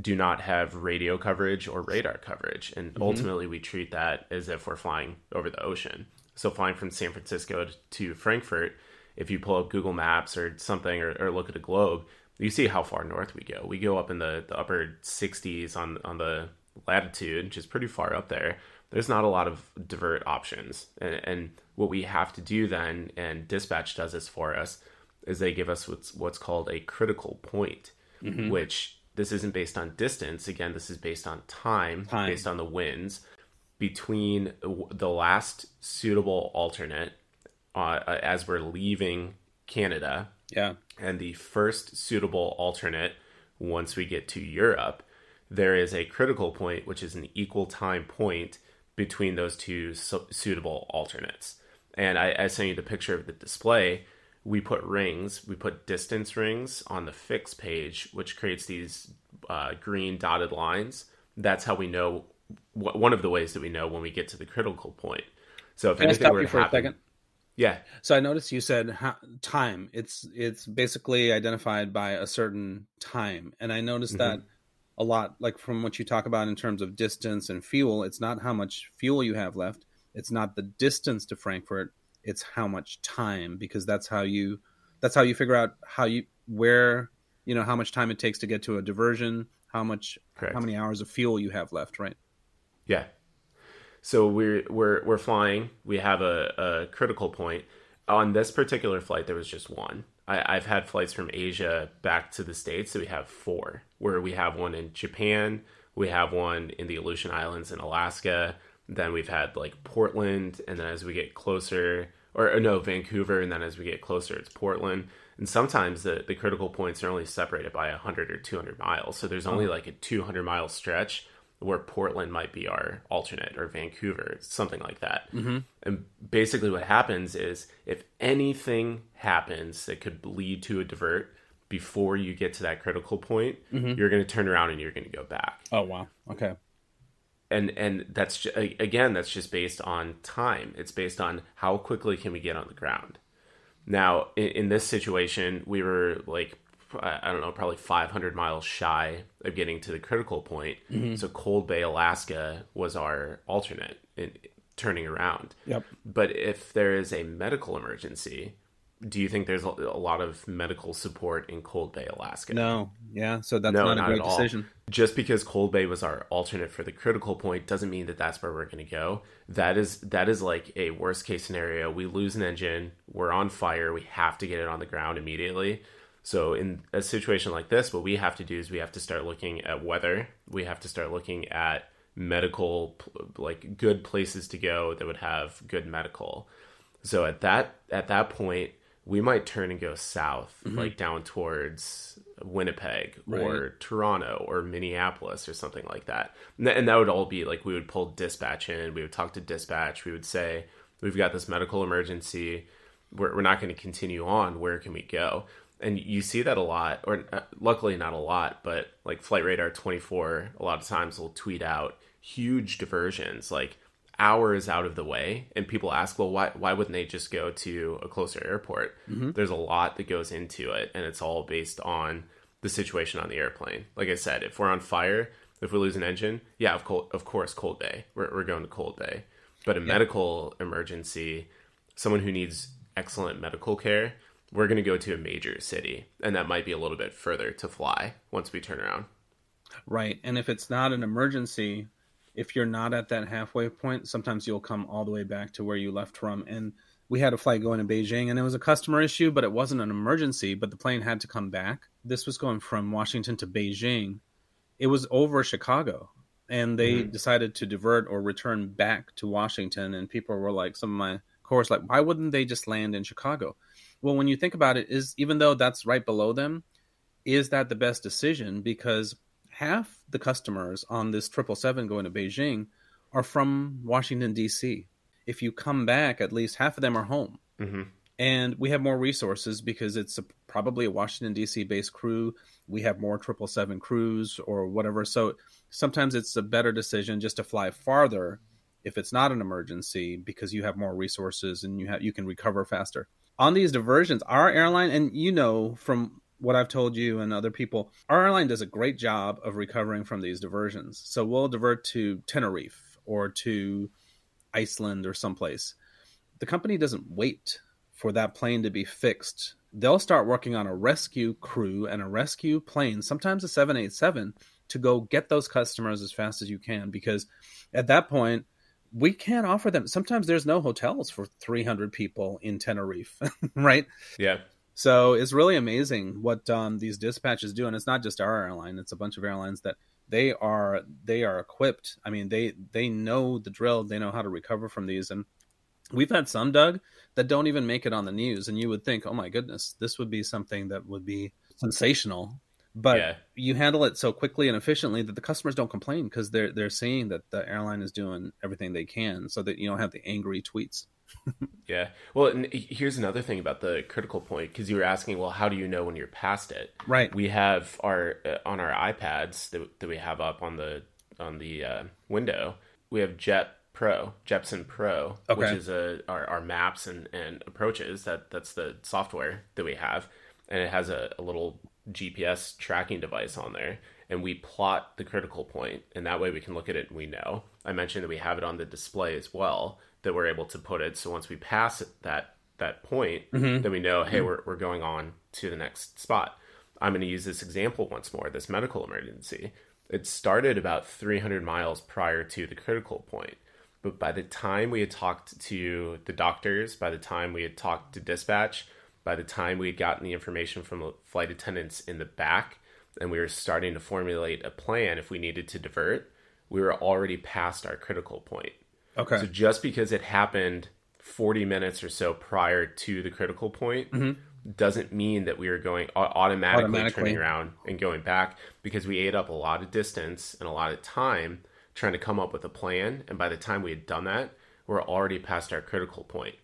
do not have radio coverage or radar coverage. And mm-hmm. ultimately, we treat that as if we're flying over the ocean. So, flying from San Francisco to Frankfurt, if you pull up Google Maps or something or, or look at a globe, you see how far north we go. We go up in the, the upper 60s on, on the latitude, which is pretty far up there. There's not a lot of divert options. And, and what we have to do then, and dispatch does this for us, is they give us what's, what's called a critical point, mm-hmm. which this isn't based on distance. Again, this is based on time, Time. based on the winds between the last suitable alternate uh, as we're leaving Canada Yeah, and the first suitable alternate once we get to Europe, there is a critical point, which is an equal time point between those two su- suitable alternates. And I, I sent you the picture of the display. We put rings, we put distance rings on the fix page, which creates these uh, green dotted lines. That's how we know one of the ways that we know when we get to the critical point. So if can I anything stop were you for a second? yeah, So I noticed you said ha- time. It's it's basically identified by a certain time, and I noticed that a lot. Like from what you talk about in terms of distance and fuel, it's not how much fuel you have left. It's not the distance to Frankfurt. It's how much time, because that's how you that's how you figure out how you where you know how much time it takes to get to a diversion, how much Correct. how many hours of fuel you have left, right? Yeah. So we're we're we're flying. We have a, a critical point. On this particular flight, there was just one. I, I've had flights from Asia back to the States, so we have four. Where we have one in Japan, we have one in the Aleutian Islands in Alaska. Then we've had like Portland, and then as we get closer, or, or no, Vancouver, and then as we get closer, it's Portland. And sometimes the, the critical points are only separated by 100 or 200 miles. So there's only like a 200 mile stretch where Portland might be our alternate or Vancouver, something like that. Mm-hmm. And basically, what happens is if anything happens that could lead to a divert before you get to that critical point, you're going to turn around and you're going to go back. Oh wow. Okay. And and that's ju- a- again that's just based on time. It's based on how quickly can we get on the ground. Now, in, in this situation, we were like I I don't know, probably 500 miles shy of getting to the critical point. Mm-hmm. So Cold Bay, Alaska was our alternate in turning around. Yep. But if there is a medical emergency, do you think there's a, a lot of medical support in Cold Bay, Alaska? No. Yeah. So that's No, not, not a at great decision. Just because Cold Bay was our alternate for the critical point doesn't mean that that's where we're going to go. That is that is like a worst case scenario. We lose an engine, we're on fire, we have to get it on the ground immediately. So in a situation like this, what we have to do is we have to start looking at weather. We have to start looking at medical like good places to go that would have good medical. So at that at that point, we might turn and go south, like down towards Winnipeg or Toronto or Minneapolis or something like that. And, th- and that would all be like we would pull dispatch in, we would talk to dispatch, we would say, We've got this medical emergency. We're, we're not going to continue on. Where can we go? And you see that a lot, or uh, luckily not a lot, but like Flight Radar 24, a lot of times will tweet out huge diversions, like hours out of the way. And people ask, well, why why wouldn't they just go to a closer airport? Mm-hmm. There's a lot that goes into it, and it's all based on the situation on the airplane. Like I said, if we're on fire, if we lose an engine, yeah, of, cold, of course, cold bay. We're, we're going to cold bay. But a yeah. medical emergency, someone who needs excellent medical care, we're going to go to a major city, and that might be a little bit further to fly once we turn around. Right. And if it's not an emergency, if you're not at that halfway point, sometimes you'll come all the way back to where you left from. And we had a flight going to Beijing, and it was a customer issue, but it wasn't an emergency. But the plane had to come back. This was going from Washington to Beijing. It was over Chicago, and they mm-hmm. decided to divert or return back to Washington. And people were like, some of my course, like, why wouldn't they just land in Chicago? Well, when you think about it, is even though that's right below them, is that the best decision? Because half the customers on this 777 going to Beijing are from Washington, D.C. If you come back, at least half of them are home. Mm-hmm. And we have more resources because it's a, probably a Washington, D.C. based crew. We have more 777 crews or whatever. So sometimes it's a better decision just to fly farther if it's not an emergency because you have more resources and you have you can recover faster on these diversions our airline and you know from what I've told you and other people, our airline does a great job of recovering from these diversions. So we'll divert to Tenerife or to Iceland or someplace. The company doesn't wait for that plane to be fixed. They'll start working on a rescue crew and a rescue plane, sometimes a 787, to go get those customers as fast as you can because at that point, we can't offer them. Sometimes there's no hotels for 300 people in Tenerife, right? Yeah. So it's really amazing what um, these dispatches do, and it's not just our airline; it's a bunch of airlines that they are they are equipped. I mean, they they know the drill, they know how to recover from these, and we've had some, Doug, that don't even make it on the news, and you would think, oh my goodness, this would be something that would be sensational. But yeah. you handle it so quickly and efficiently that the customers don't complain because they're they're seeing that the airline is doing everything they can, so that you don't have the angry tweets. yeah. Well, and here's another thing about the critical point because you were asking, well, how do you know when you're past it? Right. We have our uh, on our iPads that, that we have up on the on the uh, window. We have Jet Pro, Jeppesen Pro, okay. which is a our, our maps and, and approaches. That that's the software that we have, and it has a, a little GPS tracking device on there and we plot the critical point and that way we can look at it and we know i mentioned that we have it on the display as well that we're able to put it. So once we pass that that point, mm-hmm. then we know, hey, mm-hmm. we're we're going on to the next spot. I'm going to use this example once more. This medical emergency. It started about 300 miles prior to the critical point. But by the time we had talked to the doctors, by the time we had talked to dispatch, by the time we had gotten the information from the flight attendants in the back, and we were starting to formulate a plan if we needed to divert, we were already past our critical point. Okay. So just because it happened 40 minutes or so prior to the critical point mm-hmm. doesn't mean that we are going automatically, automatically, turning around and going back because we ate up a lot of distance and a lot of time trying to come up with a plan. And by the time we had done that, we're already past our critical point.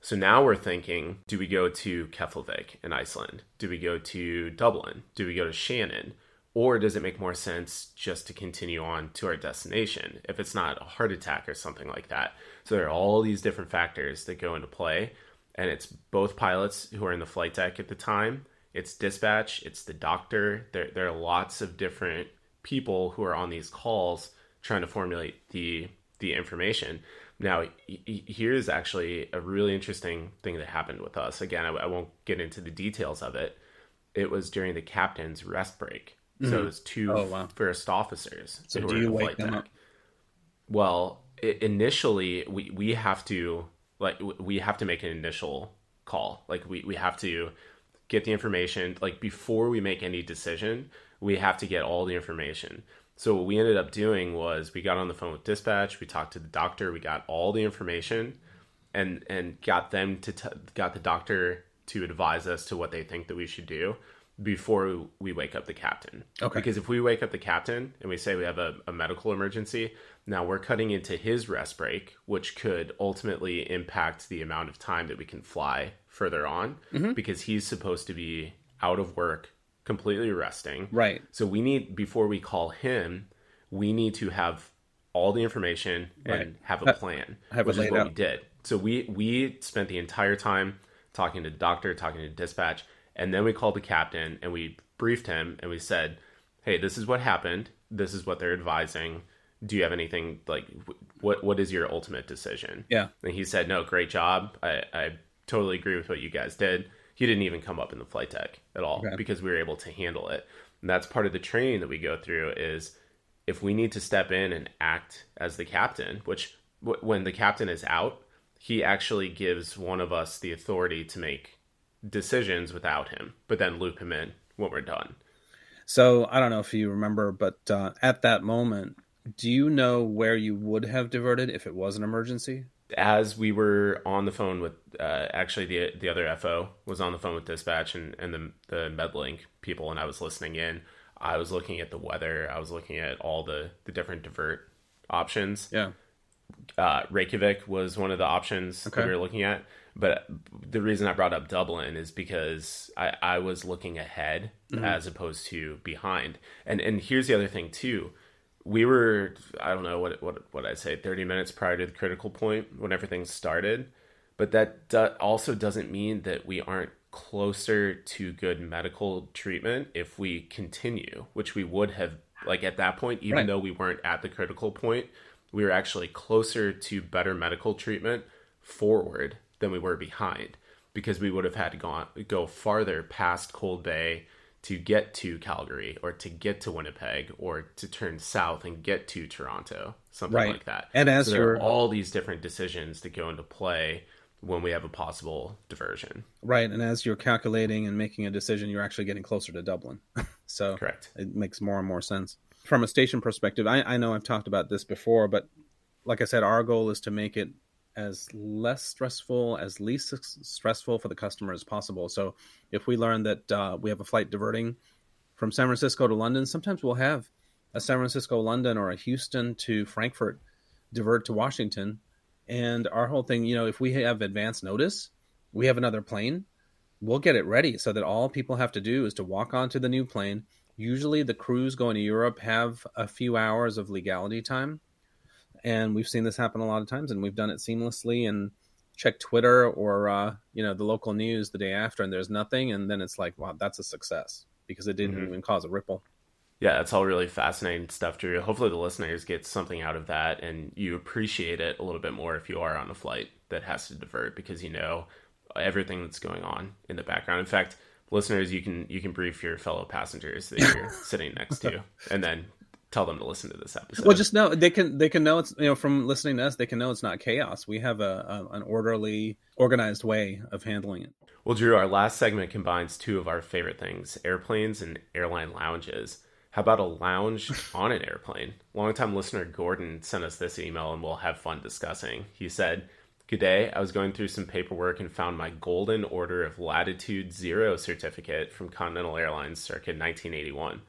So now we're thinking do we go to Keflavik in Iceland? Do we go to Dublin? Do we go to Shannon? Or does it make more sense just to continue on to our destination if it's not a heart attack or something like that? So there are all these different factors that go into play. And it's both pilots who are in the flight deck at the time, it's dispatch, it's the doctor. There, there are lots of different people who are on these calls trying to formulate the the information. Now, here's actually a really interesting thing that happened with us. Again, I, I won't get into the details of it. It was during the captain's rest break. Mm-hmm. So it's two oh, wow. first officers. So do you wake them up? Well, it, initially we we have to like we have to make an initial call. Like we we have to get the information. Like before we make any decision, we have to get all the information. So what we ended up doing was we got on the phone with dispatch. We talked to the doctor. We got all the information, and and got them to t- got the doctor to advise us to what they think that we should do before we wake up the captain. Okay. Because if we wake up the captain and we say we have a, a, medical emergency, now we're cutting into his rest break, which could ultimately impact the amount of time that we can fly further on mm-hmm. because he's supposed to be out of work, completely resting. Right. So we need, before we call him, we need to have all the information and Right. have a plan, have which is what out. we did. So we we spent the entire time talking to the doctor, talking to dispatch, and then we called the captain and we briefed him and we said, "Hey, this is what happened. This is what they're advising. Do you have anything like what what is your ultimate decision?" Yeah. And he said, "No, great job. I, I totally agree with what you guys did." He didn't even come up in the flight deck at all Okay. because we were able to handle it. And that's part of the training that we go through is if we need to step in and act as the captain, which w- when the captain is out, he actually gives one of us the authority to make decisions without him, but then loop him in when we're done. So I don't know if you remember, but uh, at that moment, do you know where you would have diverted if it was an emergency? As we were on the phone with uh, actually the the other FO was on the phone with dispatch and, and the the MedLink people and I was listening in. I was looking at the weather. I was looking at all the the different divert options. Yeah. Uh, Reykjavik was one of the options Okay. we were looking at. But the reason I brought up Dublin is because I, I was looking ahead as opposed to behind. And and here's the other thing too we were I don't know what what what I say 30 minutes prior to the critical point when everything started, but that do, also doesn't mean that we aren't closer to good medical treatment if we continue, which we would have like at that point even Right. though we weren't at the critical point, we were actually closer to better medical treatment forward than we were behind because we would have had to go go farther past Cold Bay to get to Calgary or to get to Winnipeg or to turn south and get to Toronto, something Right. like that. And as so there are all these different decisions that go into play when we have a possible diversion. Right. And as you're calculating and making a decision, you're actually getting closer to Dublin. so Correct. it makes more and more sense. From a station perspective, I, I know I've talked about this before, but like I said, our goal is to make it as less stressful, as least stressful for the customer as possible. So if we learn that uh, we have a flight diverting from San Francisco to London, sometimes we'll have a San Francisco London or a Houston to Frankfurt divert to Washington. And our whole thing, you know, if we have advance notice, we have another plane, we'll get it ready so that all people have to do is to walk onto the new plane. Usually the crews going to Europe have a few hours of legality time. And we've seen this happen a lot of times and we've done it seamlessly and check Twitter or uh, you know, the local news the day after and there's nothing and then it's like, wow, that's a success because it didn't Mhm. even cause a ripple. Yeah, that's all really fascinating stuff, Drew. Hopefully, the listeners get something out of that and you appreciate it a little bit more if you are on a flight that has to divert because you know everything that's going on in the background. In fact, listeners, you can you can brief your fellow passengers that you're sitting next to, and then tell them to listen to this episode. Well, just know they can they can know it's you know from listening to us they can know it's not chaos. We have a, a an orderly, organized way of handling it. Well, Drew, our last segment combines two of our favorite things airplanes and airline lounges. How about a lounge on an airplane? Longtime listener Gordon sent us this email and we'll have fun discussing. He said, Good day. I was going through some paperwork and found my Golden Order of Latitude Zero certificate from Continental Airlines circa 1981.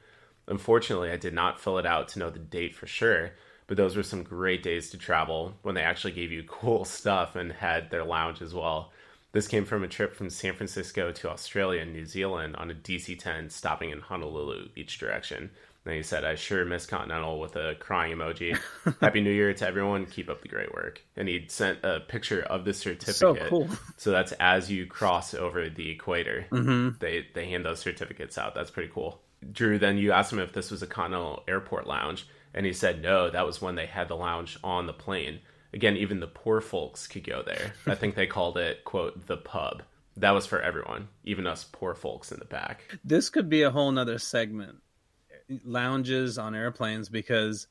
Unfortunately, I did not fill it out to know the date for sure, but those were some great days to travel when they actually gave you cool stuff and had their lounge as well. This came from a trip from San Francisco to Australia and New Zealand on a DC 10 stopping in Honolulu each direction. And he said, I sure miss Continental with a crying emoji. Happy New Year to everyone. Keep up the great work. And he sent a picture of the certificate. So cool. So that's as you cross over the equator, Mm-hmm. they, they hand those certificates out. That's pretty cool. Drew, then you asked him if this was a Continental Airport lounge. And he said, no, that was when they had the lounge on the plane. Again, even the poor folks could go there. I think they called it, quote, the pub. That was for everyone, even us poor folks in the back. This could be a whole nother segment. Lounges on airplanes because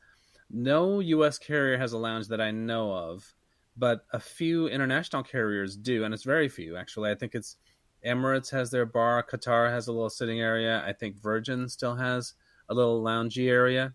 no U.S. carrier has a lounge that I know of, but a few international carriers do, and it's very few actually. I think it's Emirates has their bar, Qatar has a little sitting area. I think Virgin still has a little loungy area,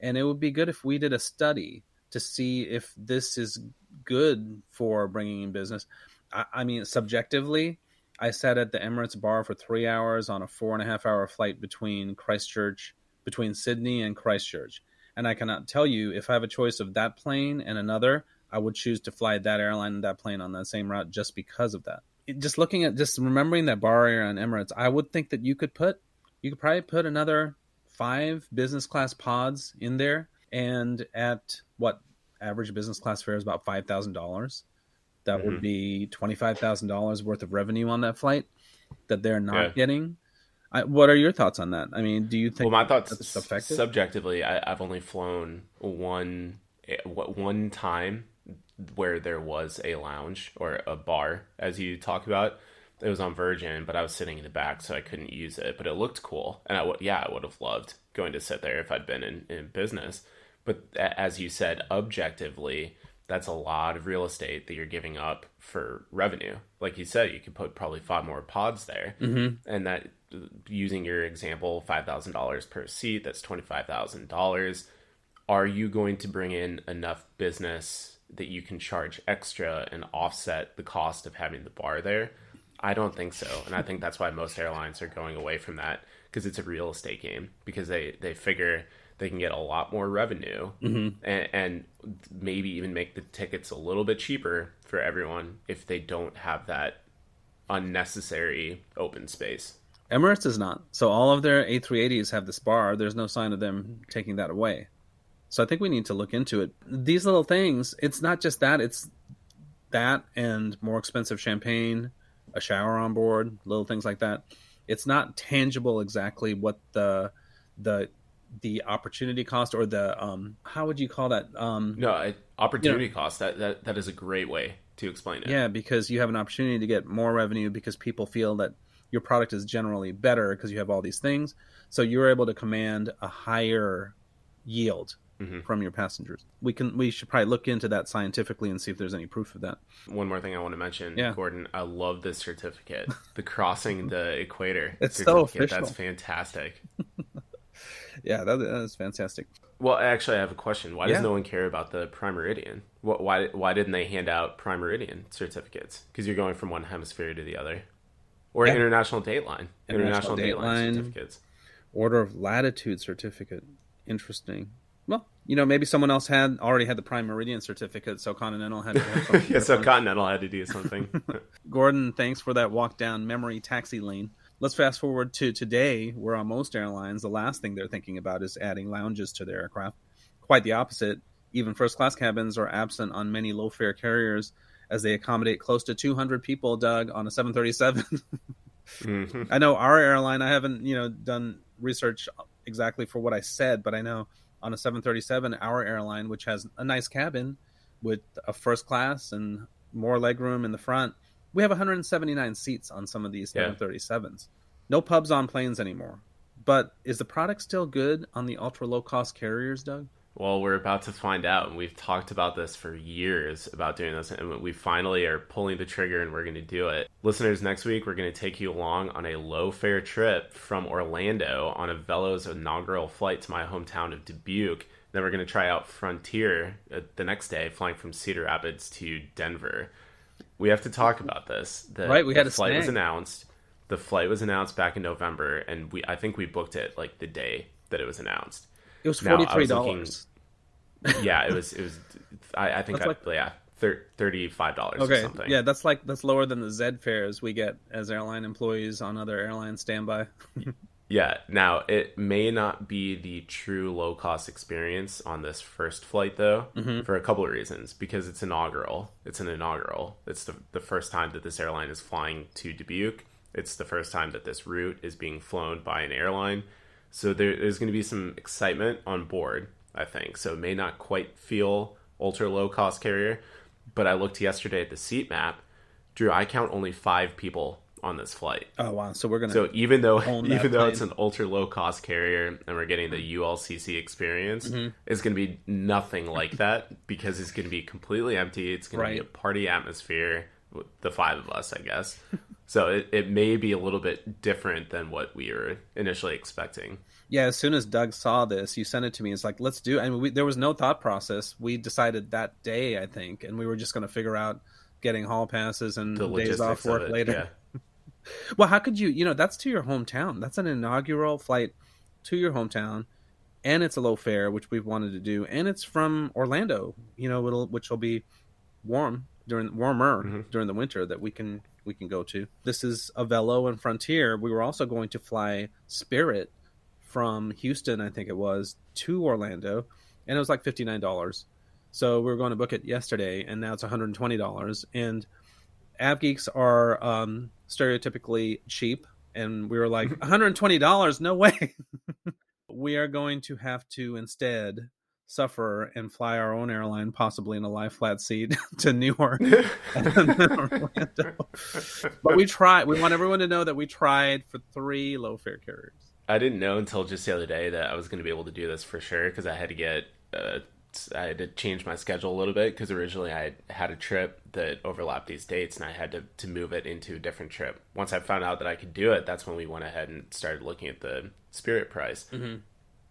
and it would be good if we did a study to see if this is good for bringing in business. I, I mean, subjectively, I sat at the Emirates bar for three hours on a four and a half hour flight between Christchurch, between Sydney and Christchurch. And I cannot tell you if I have a choice of that plane and another, I would choose to fly that airline and that plane on that same route just because of that. Just looking at, just remembering that bar area on Emirates, I would think that you could put, you could probably put another five business class pods in there and at what average business class fare is about five thousand dollars. That Mm-hmm. would be twenty five thousand dollars worth of revenue on that flight that they're not Yeah. getting. I, what are your thoughts on that? I mean, do you think Well, my thoughts that's effective? subjectively, I, I've only flown one eh, what one time where there was a lounge or a bar, as you talk about. It was on Virgin, but I was sitting in the back, so I couldn't use it. But it looked cool, and I would yeah, I would have loved going to sit there if I'd been in, in business. But a- as you said, objectively, that's a lot of real estate that you're giving up for revenue. Like you said, you could put probably five more pods there, mm-hmm. and that using your example, five thousand dollars per seat, that's twenty five thousand dollars. Are you going to bring in enough business that you can charge extra and offset the cost of having the bar there? I don't think so, and I think that's why most airlines are going away from that because it's a real estate game because they they figure they can get a lot more revenue mm-hmm. and, and maybe even make the tickets a little bit cheaper for everyone if they don't have that unnecessary open space. Emirates is not. So all of their A380s have this bar. There's no sign of them taking that away. So I think we need to look into it. These little things, it's not just that, it's that and more expensive champagne, a shower on board, little things like that. It's not tangible exactly what the the the opportunity cost or the um how would you call that um No, I, opportunity cost. That, that that is a great way to explain it. Yeah, because you have an opportunity to get more revenue because people feel that your product is generally better because you have all these things. So you're able to command a higher yield Mhm. from your passengers. We can we should probably look into that scientifically and see if there's any proof of that. One more thing I want to mention, Yeah. Gordon. I love this certificate. The crossing the equator. It's so official. That's fantastic. Yeah, that, that is fantastic. Well, actually, I have a question. Why does no one care about the Prime Meridian? What, why why didn't they hand out Prime Meridian certificates? Because you're going from one hemisphere to the other, or Yeah. International Dateline. International Dateline. certificates. Order of latitude certificate. Interesting. You know, maybe someone else had already had the Prime Meridian certificate, so Continental had to have yeah, so. Continental had to do something. Gordon, thanks for that walk down memory taxi lane. Let's fast forward to today, where on most airlines, the last thing they're thinking about is adding lounges to their aircraft. Quite the opposite. Even first class cabins are absent on many low fare carriers as they accommodate close to 200 people, Doug, on a 737. Mhm. I know our airline, I haven't, you know, done research exactly for what I said, but I know on a 737, our airline, which has a nice cabin with a first class and more legroom in the front, we have 179 seats on some of these Yeah. 737s. No pubs on planes anymore. But is the product still good on the ultra low cost carriers, Doug? Well, we're about to find out, and we've talked about this for years about doing this, and we finally are pulling the trigger, and we're going to do it. Listeners, next week we're going to take you along on a low fare trip from Orlando on Avelo's inaugural flight to my hometown of Dubuque. Then we're going to try out Frontier uh, the next day, flying from Cedar Rapids to Denver. We have to talk about this. The, Right, we had a flight was announced. The flight was announced back in November, and we I think we booked it like the day that it was announced. It was $43. yeah, it was. It was. I, I think. I, like- yeah, thirty-five dollars or Okay, something. yeah, that's like that's lower than the Z fares we get as airline employees on other airline standby. Yeah. Now it may not be the true low-cost experience on this first flight, though, Mm-hmm. for a couple of reasons. Because it's inaugural. It's an inaugural. It's the the first time that this airline is flying to Dubuque. It's the first time that this route is being flown by an airline. So there, there's going to be some excitement on board. I think so. It may not quite feel ultra low-cost carrier, but I looked yesterday at the seat map. Drew, I count only five people on this flight. Oh wow! So we're gonna So even though even though it's an ultra low cost carrier and we're getting the ULCC experience, Mm-hmm. it's going to be nothing like that because it's going to be completely empty. It's going to be a party atmosphere with the five of us, I guess. So it, it may be a little bit different than what we were initially expecting. Yeah, as soon as Doug saw this, you sent it to me. It's like, let's do. I mean, we, there was no thought process. We decided that day, I think, and we were just going to figure out getting hall passes and days off work of it, later. yeah. Well, how could you? You know, that's to your hometown. That's an inaugural flight to your hometown, and it's a low fare, which we've wanted to do, and it's from Orlando. You know, it'll, which will be warm during warmer Mm-hmm. during the winter that we can we can go to. This is Avelo and Frontier. We were also going to fly Spirit from Houston, I think it was, to Orlando, and it was like fifty nine dollars. So we were going to book it yesterday, and now it's one hundred and twenty dollars. And AvGeeks are um, stereotypically cheap, and we were like one hundred and twenty dollars. No way. we are going to have to instead suffer and fly our own airline, possibly in a lie flat seat to New York. but we tried. We want everyone to know that we tried for three low fare carriers. I didn't know until just the other day that I was going to be able to do this for sure because I had to get. Uh, I had to change my schedule a little bit because originally I had a trip that overlapped these dates and I had to, to move it into a different trip. Once I found out that I could do it, that's when we went ahead and started looking at the Spirit price. Mm-hmm.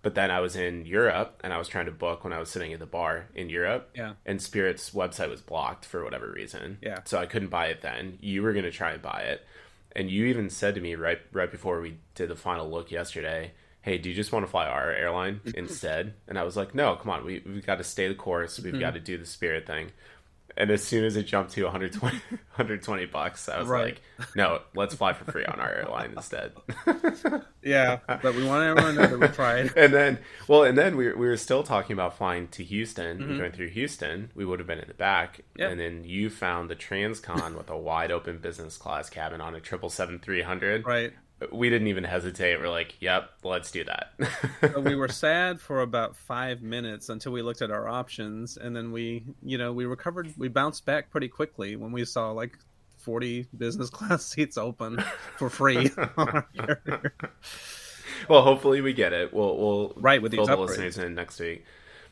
But then I was in Europe and I was trying to book when I was sitting at the bar in Europe. Yeah. And Spirit's website was blocked for whatever reason. Yeah. So I couldn't buy it then. You were going to try and buy it. And you even said to me right right before we did the final look yesterday, "Hey, do you just want to fly our airline instead?" And I was like, "No, come on. We we've got to stay the course. We've mm-hmm. got to do the Spirit thing." And as soon as it jumped to 120, 120 bucks, I was right. like, no, let's fly for free on our airline instead. yeah, but we want everyone to know that we tried. and then, well, and then we were, we were still talking about flying to Houston, mm-hmm. going through Houston. We would have been in the back. Yep. And then you found the Transcon with a wide open business class cabin on a 777 300. Right we didn't even hesitate. We're like, "Yep, let's do that." we were sad for about five minutes until we looked at our options, and then we, you know, we recovered. We bounced back pretty quickly when we saw like forty business class seats open for free. well, hopefully we get it. We'll we'll right with these the listeners in next week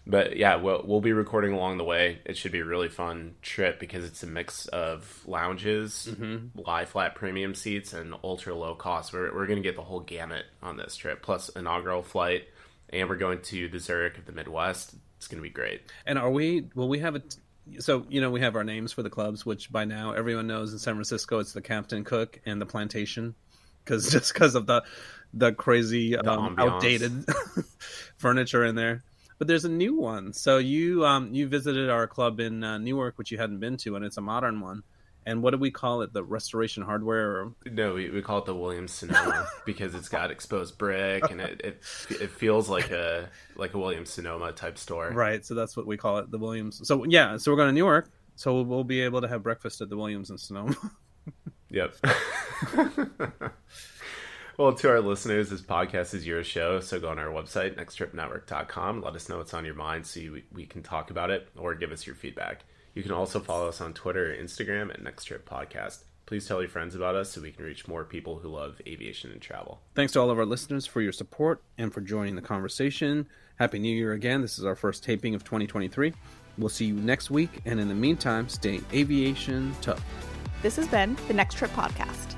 but yeah, we'll we'll be recording along the way. It should be a really fun trip because it's a mix of lounges, mm-hmm. lie flat premium seats, and ultra low cost. We're we're gonna get the whole gamut on this trip, plus inaugural flight, and we're going to the Zurich of the Midwest. It's gonna be great. And are we? Will we have a? So you know we have our names for the clubs, which by now everyone knows in San Francisco it's the Captain Cook and the Plantation, because just because of the the crazy um, outdated furniture in there but there's a new one. So you um you visited our club in uh, Newark, which you hadn't been to, and it's a modern one. And what do we call it? The Restoration Hardware? Or... No, we, we call it the Williams Sonoma because it's got exposed brick and it, it it feels like a like a Williams Sonoma type store. Right. So that's what we call it, the Williams. So yeah, so we're going to Newark, so we'll, we'll be able to have breakfast at the Williams and Sonoma. yep. Well, to our listeners, this podcast is your show. So go on our website, nexttripnetwork.com. Let us know what's on your mind so you, we can talk about it or give us your feedback. You can also follow us on Twitter or Instagram at Next Trip Podcast. Please tell your friends about us so we can reach more people who love aviation and travel. Thanks to all of our listeners for your support and for joining the conversation. Happy New Year again. This is our first taping of 2023. We'll see you next week, and in the meantime, stay aviation tough. This has been the Next Trip Podcast.